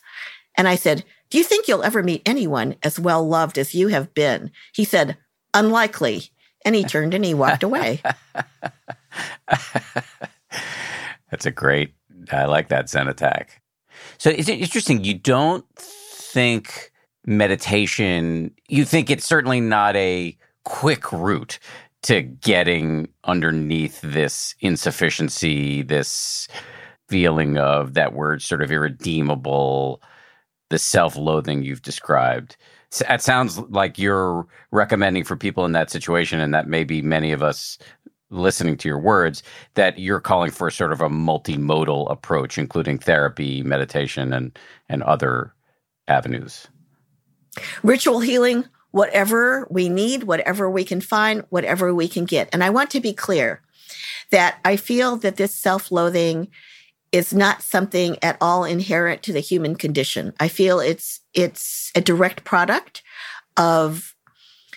And I said, Do you think you'll ever meet anyone as well loved as you have been? He said, Unlikely. And he turned and he walked away. That's a great, I like that Zen attack. So it's interesting. You don't think meditation, you think it's certainly not a quick route to getting underneath this insufficiency, this feeling of that word sort of irredeemable, the self loathing you've described. It sounds like you're recommending for people in that situation, and that maybe many of us listening to your words that you're calling for sort of a multimodal approach, including therapy, meditation, and and other avenues. Ritual healing, whatever we need, whatever we can find, whatever we can get. And I want to be clear that I feel that this self-loathing is not something at all inherent to the human condition. I feel it's it's a direct product of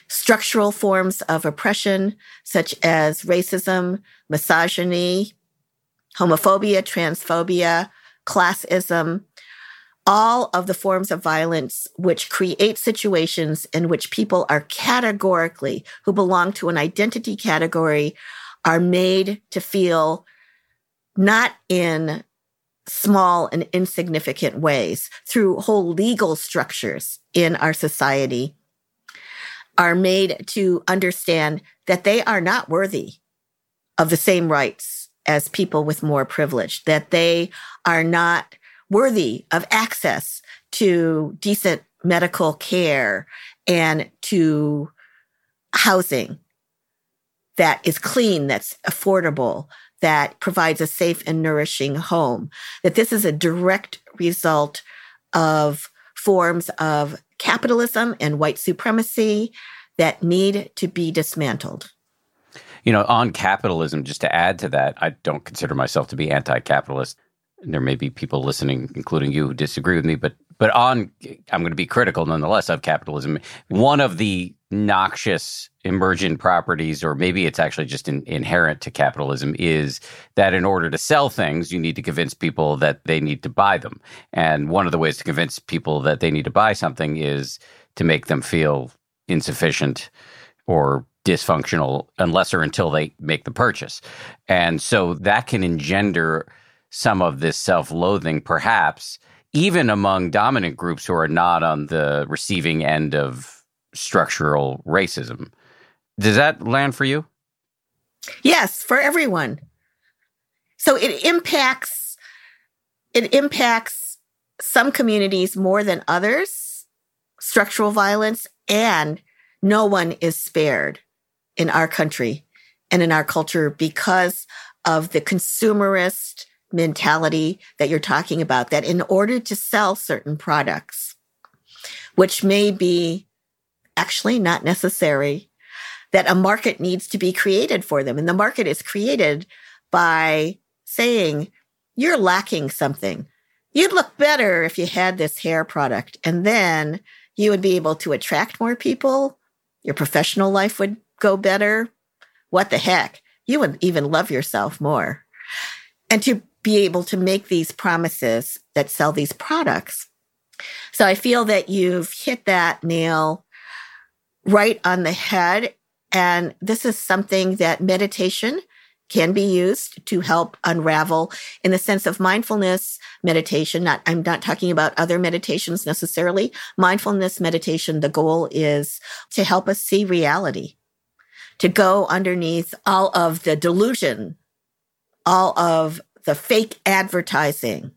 structural forms of oppression, such as racism, misogyny, homophobia, transphobia, classism, all of the forms of violence which create situations in which people are categorically, who belong to an identity category, are made to feel not in small and insignificant ways through whole legal structures in our society are made to understand that they are not worthy of the same rights as people with more privilege, that they are not worthy of access to decent medical care and to housing that is clean, that's affordable, that provides a safe and nourishing home, that this is a direct result of forms of capitalism and white supremacy that need to be dismantled. You know, on capitalism, just to add to that, I don't consider myself to be anti capitalist. There may be people listening, including you, who disagree with me, but but on I'm going to be critical nonetheless of capitalism. One of the noxious emergent properties, or maybe it's actually just in, inherent to capitalism, is that in order to sell things, you need to convince people that they need to buy them. And one of the ways to convince people that they need to buy something is to make them feel insufficient or dysfunctional unless or until they make the purchase. And so that can engender some of this self loathing, perhaps, even among dominant groups who are not on the receiving end of structural racism. Does that land for you? Yes, for everyone. So it impacts it impacts some communities more than others, structural violence, and no one is spared in our country and in our culture because of the consumerist mentality that you're talking about, that in order to sell certain products, which may be actually not necessary, that a market needs to be created for them. And the market is created by saying, you're lacking something. You'd look better if you had this hair product. And then you would be able to attract more people. Your professional life would go better. What the heck? You would even love yourself more. And to be able to make these promises that sell these products. So I feel that you've hit that nail right on the head. And this is something that meditation can be used to help unravel in the sense of mindfulness meditation. Not, I'm not talking about other meditations necessarily. Mindfulness meditation, the goal is to help us see reality, to go underneath all of the delusion, all of the fake advertising,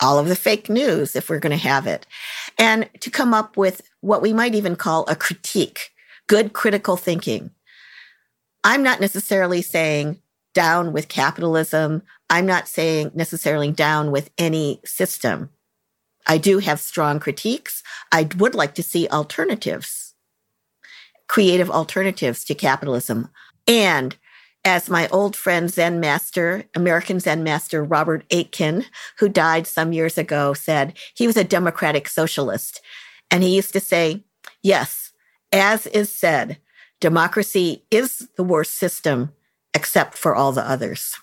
all of the fake news, if we're going to have it, and to come up with what we might even call a critique, good critical thinking. I'm not necessarily saying down with capitalism. I'm not saying necessarily down with any system. I do have strong critiques. I would like to see alternatives, creative alternatives to capitalism. And as my old friend Zen master, American Zen master Robert Aitken, who died some years ago, said he was a democratic socialist. And he used to say, yes, as is said, democracy is the worst system except for all the others.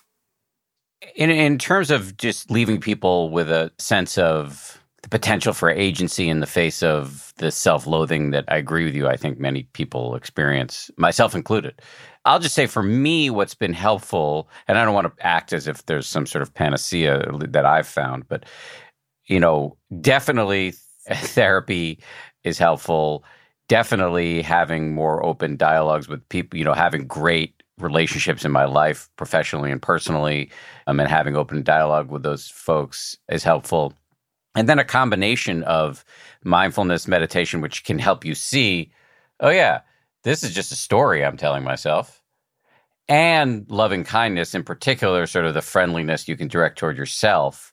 In, in terms of just leaving people with a sense of the potential for agency in the face of the self loathing that I agree with you, I think many people experience, myself included. I'll just say for me, what's been helpful, and I don't want to act as if there's some sort of panacea that I've found, but, you know, definitely therapy is helpful. Definitely having more open dialogues with people, you know, having great relationships in my life, professionally and personally, um, and having open dialogue with those folks is helpful. And then a combination of mindfulness meditation, which can help you see, oh, yeah, this is just a story I'm telling myself. And loving kindness, in particular, sort of the friendliness you can direct toward yourself.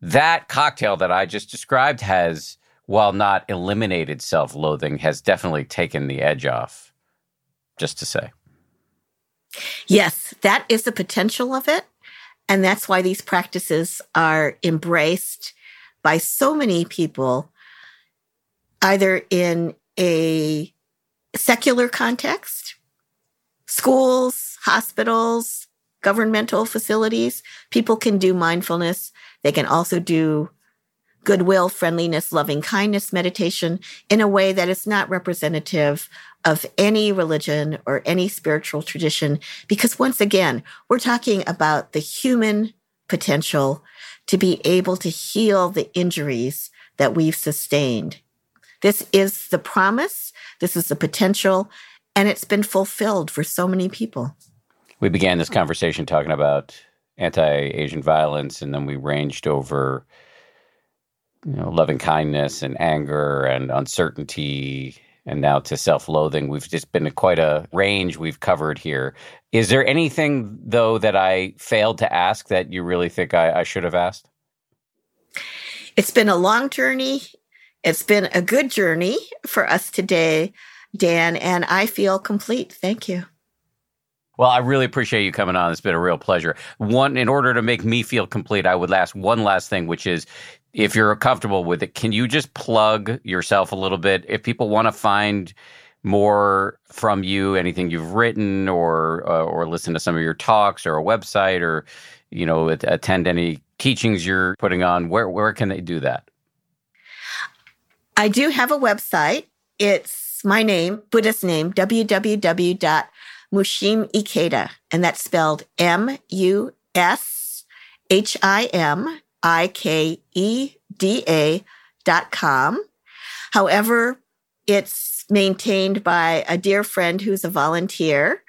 That cocktail that I just described has, while not eliminated self loathing, has definitely taken the edge off, just to say. Yes, that is the potential of it. And that's why these practices are embraced by so many people, either in a secular context, schools, hospitals, governmental facilities, people can do mindfulness. They can also do goodwill, friendliness, loving kindness meditation in a way that is not representative of any religion or any spiritual tradition. Because once again, we're talking about the human potential to be able to heal the injuries that we've sustained. This is the promise this is the potential, and it's been fulfilled for so many people. We began this conversation talking about anti-Asian violence, and then we ranged over, you know, loving kindness and anger and uncertainty, and now to self-loathing. We've just been quite a range we've covered here. Is there anything though that I failed to ask that you really think I, I should have asked? It's been a long journey. It's been a good journey for us today, Dan, and I feel complete. Thank you. Well, I really appreciate you coming on. It's been a real pleasure. One, in order to make me feel complete, I would ask one last thing, which is if you're comfortable with it, can you just plug yourself a little bit? If people want to find more from you, anything you've written, or uh, or listen to some of your talks, or a website, or you know, attend any teachings you're putting on, where where can they do that? I do have a website. It's my name, Buddhist name, www Mushim Ikeda, and that's spelled M U S H I M I K E D A dot com. However, it's maintained by a dear friend who's a volunteer.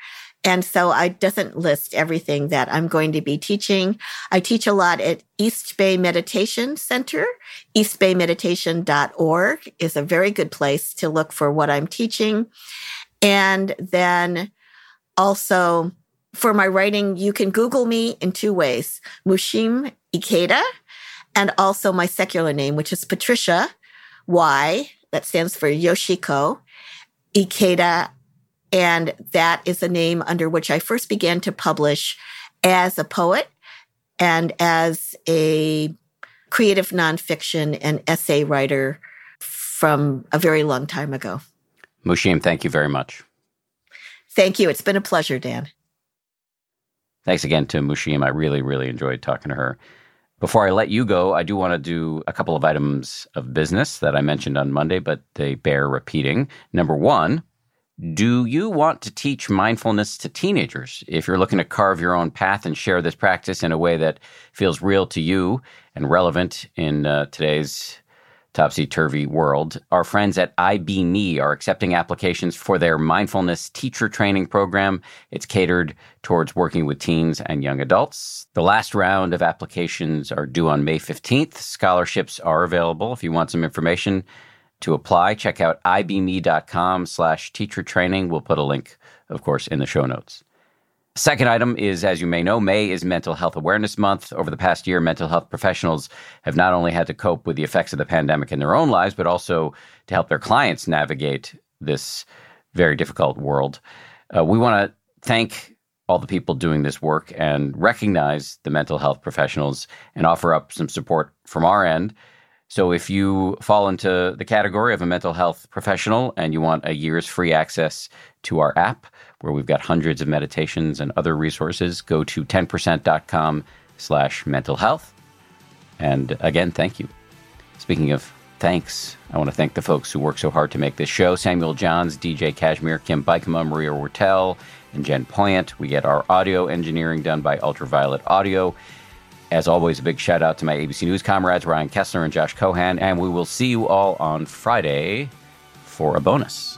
And so I doesn't list everything that I'm going to be teaching. I teach a lot at East Bay Meditation Center. Eastbaymeditation.org is a very good place to look for what I'm teaching. And then also, for my writing, you can Google me in two ways Mushim Ikeda, and also my secular name, which is Patricia Y, that stands for Yoshiko Ikeda. And that is a name under which I first began to publish as a poet and as a creative nonfiction and essay writer from a very long time ago. Mushim, thank you very much. Thank you. It's been a pleasure, Dan. Thanks again to Mushim. I really, really enjoyed talking to her. Before I let you go, I do want to do a couple of items of business that I mentioned on Monday, but they bear repeating. Number one, do you want to teach mindfulness to teenagers? If you're looking to carve your own path and share this practice in a way that feels real to you and relevant in uh, today's topsy turvy world. Our friends at IB.me are accepting applications for their mindfulness teacher training program. It's catered towards working with teens and young adults. The last round of applications are due on May 15th. Scholarships are available. If you want some information to apply, check out ibme.com slash teacher training. We'll put a link, of course, in the show notes. Second item is, as you may know, May is Mental Health Awareness Month. Over the past year, mental health professionals have not only had to cope with the effects of the pandemic in their own lives, but also to help their clients navigate this very difficult world. Uh, we want to thank all the people doing this work and recognize the mental health professionals and offer up some support from our end. So if you fall into the category of a mental health professional and you want a year's free access to our app, where we've got hundreds of meditations and other resources. Go to 10%.com slash mental health. And again, thank you. Speaking of thanks, I want to thank the folks who work so hard to make this show Samuel Johns, DJ Kashmir, Kim Bikema, Maria Wurttele, and Jen Poyant. We get our audio engineering done by Ultraviolet Audio. As always, a big shout out to my ABC News comrades, Ryan Kessler and Josh Cohan. And we will see you all on Friday for a bonus.